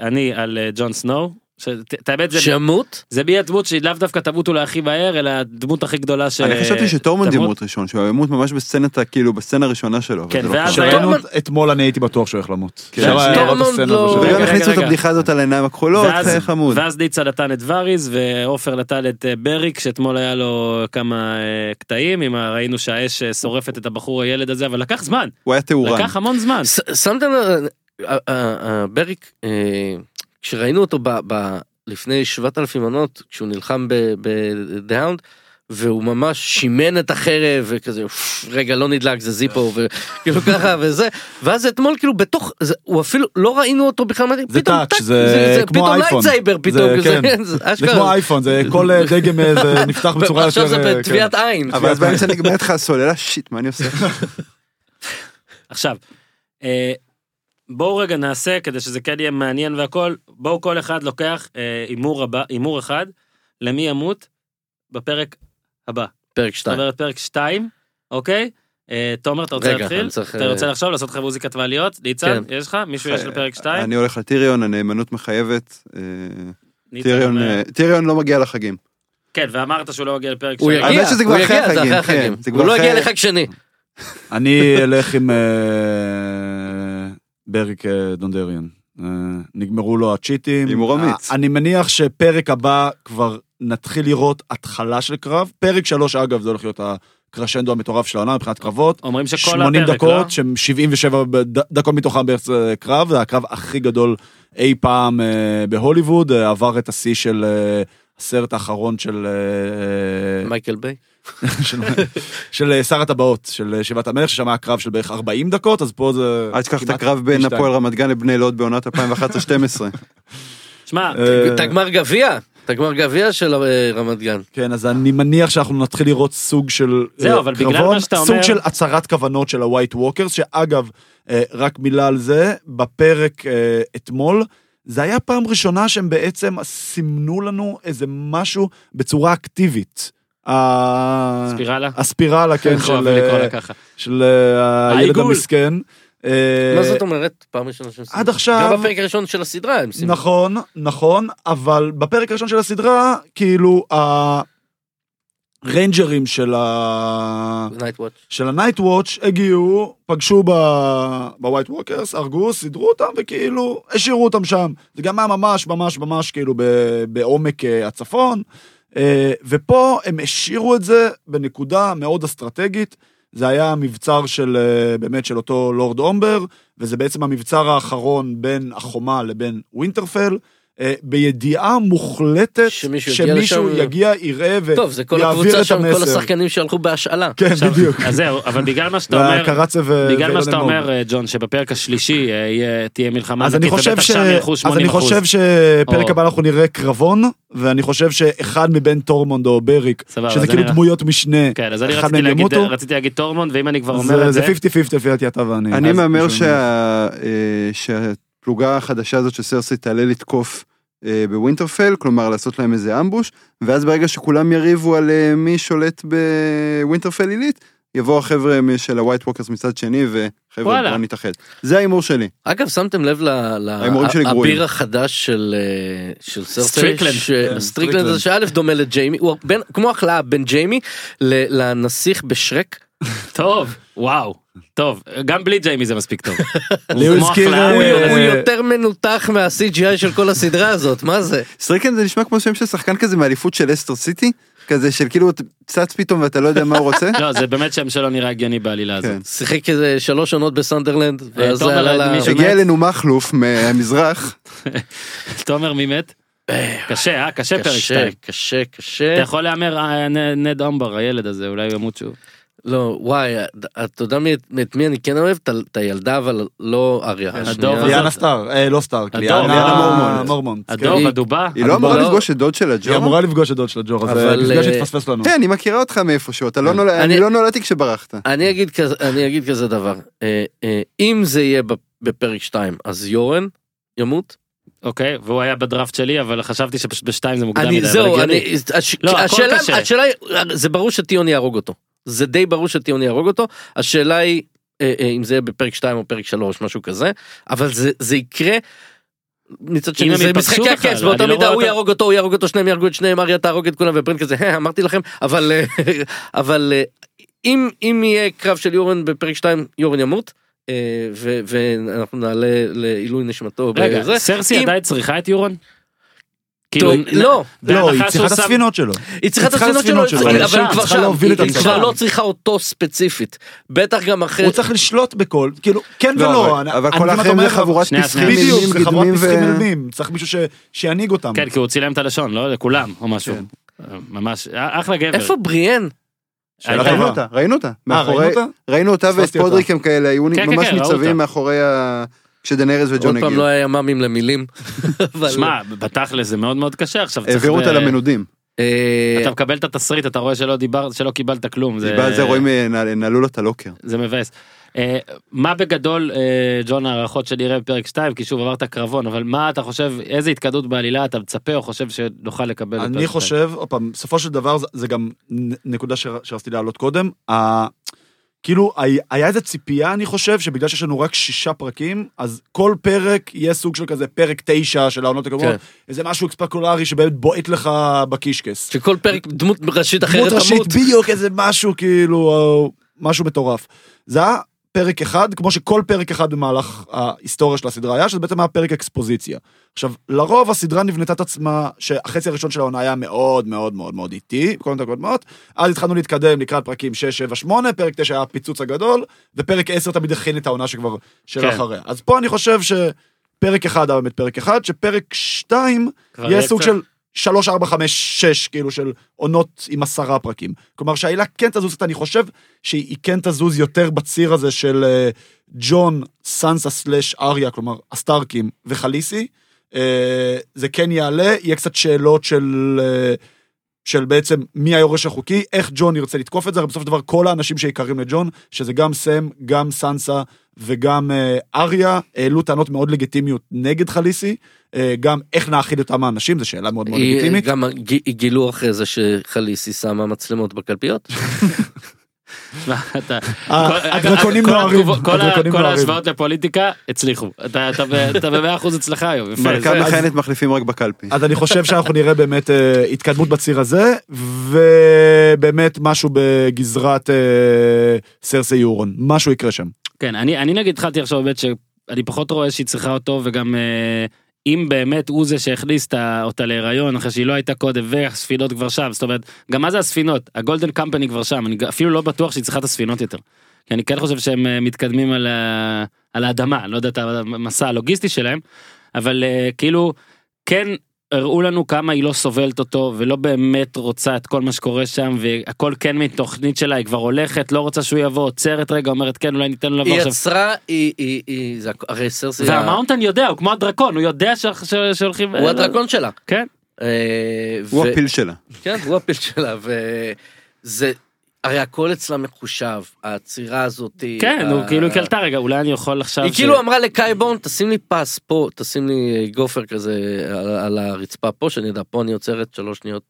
אני על ג'ון סנואו, ש- ת- את האמת זה שמות? זה בי הדמות שהיא לאו דווקא תמות אולי הכי מהר, אלא הדמות הכי גדולה ש... אני חשבתי שטורמונד תמות. ימות ראשון, שהוא ימות ממש בסצנת, כאילו, בסצנה הראשונה שלו. כן, לא ואז טורמונד- אתמול אני הייתי בטוח שהוא הולך למות. כן. את לא- וגם רגע, הכניסו את רגע. הבדיחה הזאת על העיניים הכחולות, חמוד. ואז ניצן נתן את וריז ועופר נתן את אה, בריק שאתמול היה לו כמה אה, קטעים עם ראינו שהאש אה, שורפת את הבחור הילד הזה אבל לקח זמן הוא היה תאורן. לקח המון זמן שמתם בריק, כשראינו אותו ב- ב- לפני 7,000 עונות, כשהוא נלחם בהאונד, והוא ממש שימן את החרב וכזה "אוף, רגע לא נדלק זה זיפו וכאילו ככה <laughs> וזה ואז אתמול כאילו בתוך זה הוא אפילו לא ראינו אותו בכלל זה פתאום touch, טאק, זה כמו פתאום אייפון. lightsaber פתאום זה- כן. <laughs> זה זה אשכרה. כמו אייפון, זה כל אה, דגם אה, זה <laughs> נפתח בצורה יותר... עכשיו זה אה, בטביעת כן. עין אבל אז באמצע נגמרת לך הסוללה, שיט, מה אני עושה? עכשיו בואו רגע נעשה כדי שזה כן יהיה מעניין והכל בואו כל אחד לוקח אה, הימור הבא הימור אחד למי ימות בפרק הבא פרק זאת 2 אומרת פרק 2 אוקיי אה, תומר אתה רוצה רגע, להתחיל צריך, אתה אה, רוצה לחשוב לעשות לך מוזיקת מעליות ניצן כן. יש לך מישהו יש לפרק 2 אני הולך לטיריון, הנאמנות מחייבת. אה, טיריון, אומר- אה, טיריון לא מגיע לחגים. כן ואמרת שהוא לא מגיע לפרק הוא שלוש. יגיע, האמת שזה כבר הוא אחרי יגיע, זה החגים, אחרי כן, החגים. זה הוא לא יגיע לחג שני. אני אלך עם אה, בריק אה, דונדריאן. אה, נגמרו לו הצ'יטים. הימור אמיץ. אה, אני מניח שפרק הבא כבר נתחיל לראות התחלה של קרב. פרק שלוש אגב זה הולך להיות הקרשנדו המטורף של העונה מבחינת קרבות. אומרים שכל 80 הפרק, דקות, לא? שהם 77 בד- דקות מתוכם בערך זה קרב, זה הקרב הכי גדול אי פעם בהוליווד, עבר את השיא של הסרט האחרון של... מייקל ביי. <laughs> של- אה, שר הטבעות, של אה, שיבת המלך, ששם היה קרב של בערך 40 דקות, אז פה זה... אל תשכח את הקרב בין. הפועל רמת גן לבני לוד בעונת 2011-2012. <laughs> שמע, אה, את הגמר גביע, את הגמר גביע של רמת גן. כן, אז אני מניח שאנחנו נתחיל לראות סוג של זהו, אבל בגלל קרבון, מה שאתה סוג של הצהרת כוונות של הווייט ווקרס, שאגב, רק מילה על זה, בפרק אתמול, זה היה פעם ראשונה שהם בעצם סימנו לנו איזה משהו בצורה אקטיבית. ה- ספירלה? הספירלה, כן, <laughs> של, אה, אה, הילד. המסכן. אה, מה זאת אומרת? פעם ראשונה שהם עד עכשיו- גם בפרק הראשון של הסדרה הם סימנו. נכון, נכון, אבל בפרק הראשון של הסדרה, כאילו, הריינג'רים של ה... של הנייט וואץ' הגיעו, פגשו בווייט ווקרס, הרגו, סידרו אותם וכאילו השאירו אותם שם. זה גם היה ממש ממש ממש כאילו ב- בעומק הצפון. אה, ופה הם השאירו את זה בנקודה מאוד אסטרטגית. זה היה המבצר של אה, באמת של אותו לורד אומבר, וזה בעצם המבצר האחרון בין החומה לבין ווינטרפל. אה, בידיעה מוחלטת שמישהו יגיע שמישהו לשם. יגיע, יראה ויעביר את טוב, זה כל הקבוצה המסר. שם, כל השחקנים שהלכו בהשאלה. כן, עכשיו, בדיוק. אז זהו, אבל בגלל מה שאתה אומר, ו... בגלל מה שאתה. אומר, אה, ג'ון, שבפרק השלישי אה, יהיה- תהיה מלחמה אז אני חושב ש... אז 80 אני חושב שפרק או- הבא אנחנו נראה קרבון, ואני חושב שאחד מבין טורמונד או בריק, שזה כאילו דמויות משנה, כן, אז אני רציתי להגיד, טורמונד, ואם אני כבר אומר אה, את זה זה, 50-50 לפי דעתי אתה ואני. אני מהמר שה- שהפלוגה החדשה הזאת של סרסי תעלה לתקוף אה, בווינטרפל, כלומר לעשות להם איזה אמבוש, ואז ברגע שכולם יריבו על אה, מי שולט בווינטרפל עילית, יבואו החבר'ה של הווייט ווקרס מצד שני, וחבר'ה. בואו נתאחד. זה ההימור שלי. אגב, שמתם לב ל- ל- ההימורים שלי גרועים. הביר החדש של אה, של סרסי? סטריקלנד. ש- כן, סטריקלנד זה שא' דומה לג'יימי, הוא בין- כמו החלאה בין ג'יימי ל- לנסיך בשרק. טוב, וואו, טוב, גם בלי ג'יימי זה מספיק טוב. <laughs> הוא אה, יותר מנותח מה-CGI של כל הסדרה הזאת, מה זה? סטריקלנד זה נשמע כמו שם של שחקן כזה מאליפות של לסטר סיטי, כזה של כאילו צץ פתאום ואתה לא יודע מה הוא רוצה. <laughs> לא, זה באמת שם שלא נראה הגיוני בעלילה הזאת. כן. שיחק איזה שלוש עונות בסנדרלנד. מישהו- הגיע? אלינו מכלוף מהמזרח, <laughs> תומר מי מת? קשה, אה? קשה פרק קשה, 2. קשה, קשה. אתה יכול להמר אה, נד אמבר, הילד הזה, אולי הוא ימות שוב. לא, וואי, אתה יודע מי- את מי אני כן אוהב? את הילדה, אבל לא אריה. ליאנה סטאר, אה, לא סטאר, ליאנה מורמונט. כן. הדוב, היא- הדובה. היא לא אמורה לא. לפגוש את דוד שלה, היא ג'ו? אמורה לפגוש את דוד של הג'ור, אז אבל, מפגש אה, שהתפספס לנו. כן, אני מכירה אותך מאיפשהו, לא נולד- אני- לא נולדתי כשברחת. אני אגיד כזה, אני אגיד כזה דבר, אה, אה, אם זה יהיה בפ- בפרק 2 אז יורן ימות, אוקיי, והוא היה בדראפט שלי, אבל חשבתי שפשוט בשתיים זה מוקדם אני מדי. זהו, לא, השאלה, היא, זה ברור שתיאון יהרוג אותו. זה די ברור שתיאון יהרוג אותו. השאלה היא אה, אה, אם זה יהיה בפרק 2 או פרק 3 משהו כזה, אבל זה, זה יקרה. מצד שני זה משחקי הכס באותה לא מידה הוא יהרוג אותו הוא יהרוג אותו שניהם יהרגו את שניהם אריה תהרוג את כולם ובראן כזה "אה, אמרתי לכם אבל אה, אבל אה, אם אם יהיה קרב של יורון בפרק 2 יורון ימות אה, ואנחנו נעלה לעילוי נשמתו. רגע. סרסי עדיין צריכה את יורון? כאילו, לא, לא, היא צריכה את הספינות שלו. היא צריכה את הספינות שלו, אבל היא כבר צריכה שם, להוביל את היא. כבר לא צריכה אותו ספציפית. בטח גם אחרי... הוא צריך לשלוט בכל, כאילו, כן לא, ולא. אבל- כל האחרים זה חבורת פסחים אילמים פסחים ו... צריך מישהו שינהיג אותם. כן, כי הוא צילם את הלשון, לא לכולם, או משהו. כן. ממש, אחלה גבר. איפה בריאן? ראינו. אותה, ראינו אותה. אה, ראינו אותה? ואת. פודריק הם כאלה, היו כן, ממש כן. ניצבים מאחורי ה... כשדנרס וג'ון עוד פעם הגיעו. לא היה ימ"מים למילים. <laughs> שמע, בתכלס זה מאוד מאוד קשה עכשיו. העבירו אותה למנודים. אה, אתה מקבל את התסריט, אתה רואה שלא דיברת, שלא קיבלת כלום. זה- רואים, אה, נעלו לו את הלוקר. זה מבאס. אה, מה בגדול, ג'ון, ההערכות שנראה בפרק 2, כי שוב עברת קרבון, אבל מה אתה חושב, איזה התקדמות בעלילה אתה מצפה או חושב שנוכל לקבל אני 2? חושב, עוד פעם, בסופו של דבר זה- גם נקודה שרציתי להעלות קודם. כאילו, היה- איזה ציפייה, אני חושב, שבגלל שיש לנו רק שישה פרקים, אז כל פרק יהיה סוג של כזה פרק תשע של העונות הקודמות, כן. איזה משהו אקספקולרי שבאמת בועט לך בקישקס. שכל פרק דמות ראשית אחרת דמות ראשית, תמות. בדיוק, איזה משהו כאילו, משהו מטורף. זה היה פרק אחד, כמו שכל פרק אחד במהלך ההיסטוריה של הסדרה היה, שזה בעצם היה פרק אקספוזיציה. עכשיו, לרוב הסדרה נבנתה את עצמה, שהחצי הראשון של העונה היה מאוד מאוד מאוד מאוד איטי, בכל העונות הקודמות, אז התחלנו להתקדם לקראת פרקים 6, 7, 8, פרק 9 היה הפיצוץ הגדול, ופרק 10 תמיד הכין את העונה שכבר, של כן. אחריה. אז פה אני חושב שפרק אחד היה באמת פרק אחד, שפרק 2 כבר יהיה יהיה סוג קצת- של 3, 4, 5, 6, כאילו של עונות עם עשרה פרקים. כלומר שהעילה כן תזוז קצת, אני חושב שהיא כן תזוז יותר בציר הזה של אה, ג'ון, סנסה סלאש אריה, כלומר הסטארקים וחליסי. אה, זה כן יעלה, יהיה קצת שאלות של... אה, של בעצם מי היורש החוקי, איך ג'ון ירצה לתקוף את זה, הרי בסופו של דבר כל האנשים שיקרים לג'ון, שזה גם סם, גם סנסה וגם אה, אריה, העלו טענות מאוד לגיטימיות נגד חליסי, אה, גם איך נאכיל אותם האנשים, זו שאלה מאוד מאוד היא- לגיטימית. גם גילו אחרי זה שחליסי שמה מצלמות בקלפיות. <laughs> שמע, אתה- ה- כל- הדרקונים כל נוהרים, התגובות- כל נוהרים. ההשוואות לפוליטיקה הצליחו. אתה במאה אחוז אצלך היום. יפה. מלכה מכהנת מחליפים רק בקלפי. אז אני חושב שאנחנו נראה באמת אה, התקדמות בציר הזה, ובאמת משהו בגזרת אה, סרסי יורון, משהו יקרה שם. כן, אני, אני נגיד התחלתי עכשיו באמת שאני פחות רואה שהיא צריכה אותו וגם אה, אם באמת הוא זה שהכניס אותה להיריון אחרי שהיא לא הייתה קודם והספינות כבר שם, זאת אומרת, גם מה זה הספינות? הגולדן קמפני כבר שם, אני אפילו לא בטוח שהיא צריכה את הספינות יותר. כי אני כן חושב שהם אה, מתקדמים על, ה, על האדמה, אני לא יודע את המסע הלוגיסטי שלהם, אבל אה, כאילו, כן הראו לנו כמה היא לא סובלת אותו ולא באמת רוצה את כל מה שקורה שם והכל כן מתוכנית שלה היא כבר הולכת לא רוצה שהוא יבוא עוצרת רגע אומרת כן אולי ניתן לו לבוא היא עכשיו. יצרה, היא, היא, היא, זה הרי סרסי, והמאונטן יודע הוא כמו הדרקון הוא יודע שהולכים הוא הדרקון שלה. כן אה, הוא הפיל שלה. כן, הוא הפיל שלה, וזה, הרי הכל אצלה מחושב, העצירה הזאת. כן הוא כאילו קלטה רגע אולי אני יכול עכשיו. היא ש- כאילו אמרה לקייבון, תשים לי פס פה, תשים לי גופר כזה על, על הרצפה פה, שאני יודע, פה אני עוצרת שלוש שניות,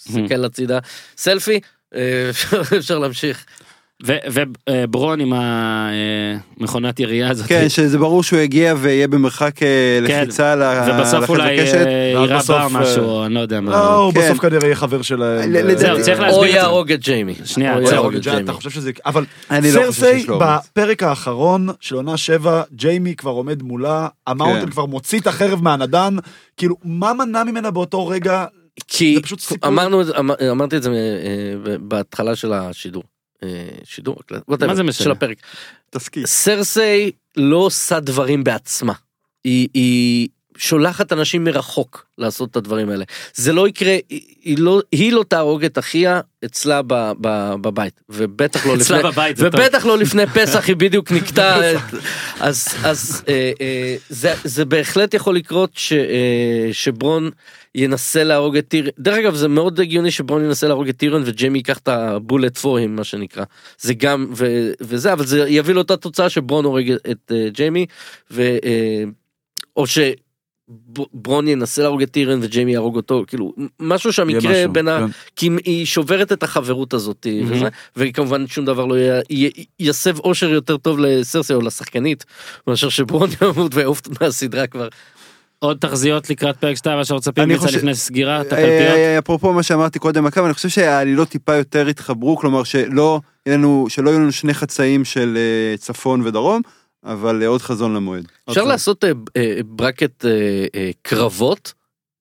סתכל הצידה, סלפי, אה, <laughs> אפשר להמשיך. וברון עם המכונת ירייה הזאת. כן, שזה ברור שהוא יגיע ויהיה במרחק אה, כן, לחיצה על על ובסוף אולי. אה, יירה בסוף, בר אה, משהו אני לא יודע מה. לא, הוא כן. בסוף כנראה יהיה חבר שלהם. אה, או להסביר את זה. יהרוג את ג'יימי. שנייה, או זהו, יהרוג את ג'ה- ג'יימי. אתה חושב שזה... אבל אני לא סרסי. בפרק האחרון של עונה 7, ג'יימי כבר עומד מולה, המאונטן כן. כבר מוציא את החרב מהנדן, כאילו, מה מנע ממנה באותו רגע? כי. אמרנו, את זה- אמר- אמרתי את זה אה, בהתחלה של השידור. אה, שידור, whatever, מה זה משנה? של הפרק. תסכים. סרסי לא עושה דברים בעצמה. היא, היא שולחת אנשים מרחוק לעשות את הדברים האלה. זה לא יקרה, היא, היא, לא, היא לא תהרוג את אחיה אצלה ב, ב, בבית, ובטח לא <laughs> לפני, בבית זה טוב. ובטח לא לפני <laughs> פסח היא בדיוק נקטה, את- אז, אז אה, אה, זה, זה בהחלט יכול לקרות ש, אה, שברון ינסה להרוג את טיריון, דרך אגב זה מאוד הגיוני שברון ינסה להרוג את טיריון וג'יימי ייקח את הבולט פורים מה שנקרא, זה גם ו, וזה אבל זה יביא לאותה תוצאה שברון הורג את uh, ג'יימי ו, uh, או ב- ברון ינסה להרוג את טירן וג'יימי יהרוג אותו כאילו משהו יקרה משהו, בין ה... כן. כי היא שוברת את החברות הזאת. וזה, וכמובן שום דבר לא י- י- יסב אושר יותר טוב לסרסי או לשחקנית מאשר שברון ימות ויעוף מהסדרה כבר. עוד תחזיות לקראת פרק 2 מה שאנחנו מצפים חושב- לפני סגירת אה, הקלפיות. אה, אפרופו מה שאמרתי קודם הקו, אני חושב שהעלילות טיפה יותר התחברו, כלומר שלא יהיה לנו, שלא יהיו לנו שני חצאים של אה, צפון ודרום, אבל אה, עוד חזון למועד. אפשר לעשות אה, אה, ברקט אה, אה, קרבות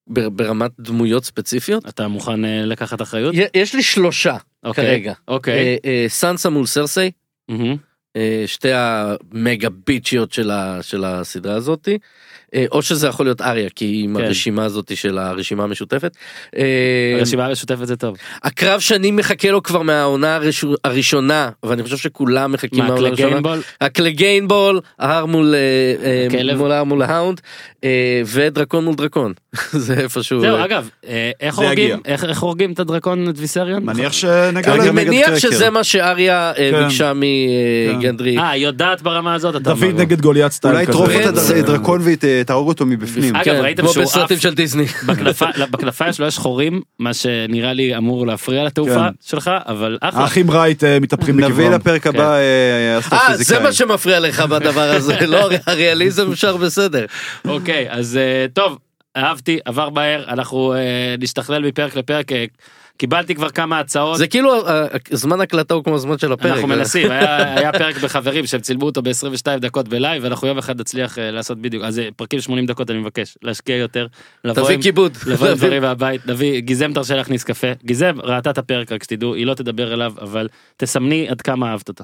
בר- ברמת דמויות ספציפיות? אתה מוכן אה, לקחת אחריות? יש לי שלושה אוקיי, כרגע. אוקיי. אה, אה, סנסה מול סרסי. אה, שתי המגה ביצ'יות של הסדרה הזאתי. אה, או שזה יכול להיות אריה כי היא עם כן. הרשימה הזאתי של הרשימה המשותפת. אה, הרשימה המשותפת זה טוב. הקרב שאני מחכה לו כבר מהעונה הראשו- הראשונה ואני חושב שכולם מחכים מה, מהעונה הראשונה. Cleganebowl? ה Cleganebowl, ההר מול אה, הכלב. מול ההר מול ההאונד ודרקון מול דרקון. <laughs> זה איפשהו. זהו אגב איך זה הורגים. איך איך הורגים את הדרקון את ויסריון? מניח שנגיע כרגע אני מניח. שזה מה שאריה כן. ביקשה כן. מגנדרי. אה היא יודעת ברמה הזאת דוד. נגד גוליית style אולי כזה. טרוף את בעצם- הדרקון ותהרוג אותו מבפנים. אגב, כן, ראיתם כמו שהוא בסרטים עף? של דיסני. <laughs> בכנפי- בכנפיים שלו יש חורים מה שנראה לי אמור להפריע לתעופה כן. שלך אבל אחלה. האחים רייט אה, מתהפכים <laughs> נביא לקברם. לפרק הבא אה, אה, אסטרופיזיקאי. זה מה שמפריע לך בדבר הזה, <laughs> לא הריאליזם שר בסדר. אוקיי אז אה, טוב אהבתי עבר מהר אנחנו אה, נשתכלל מפרק לפרק אה, קיבלתי כבר כמה הצעות. זה כאילו אה, זמן הקלטה הוא כמו הזמן של הפרק. אנחנו מנסים היה, <laughs> היה פרק בחברים שהם צילמו אותו ב-22 דקות בלייב ואנחנו יום אחד נצליח אה, לעשות בדיוק אז אה, פרקים 80 דקות אני מבקש להשקיע יותר. תביא עם- כיבוד. לבוא עם <laughs> דברים מהבית נביא גיזם תרשה להכניס קפה גיזם ראתה את הפרק רק שתדעו היא לא תדבר אליו אבל תסמני עד כמה אהבת אותה.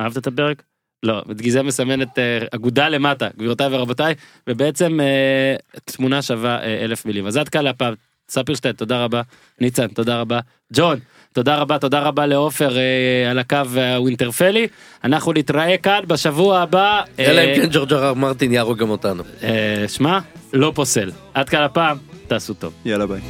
אהבת את הפרק? לא, גיזם מסמנת אה, אגודה למטה גבירותיי ורבותיי ובעצם אה, תמונה שווה אה, אלף מילים אז עד כאן להפעם ספירשטיין תודה רבה ניצן תודה רבה ג'ון תודה רבה תודה רבה לעופר אה, על הקו הווינטרפלי אנחנו נתראה כאן בשבוע הבא אה, אלא אם כן ג'ורג' אר מרטין יהרוג גם אותנו. אה, שמע לא פוסל עד כאן הפעם תעשו טוב. יאללה ביי.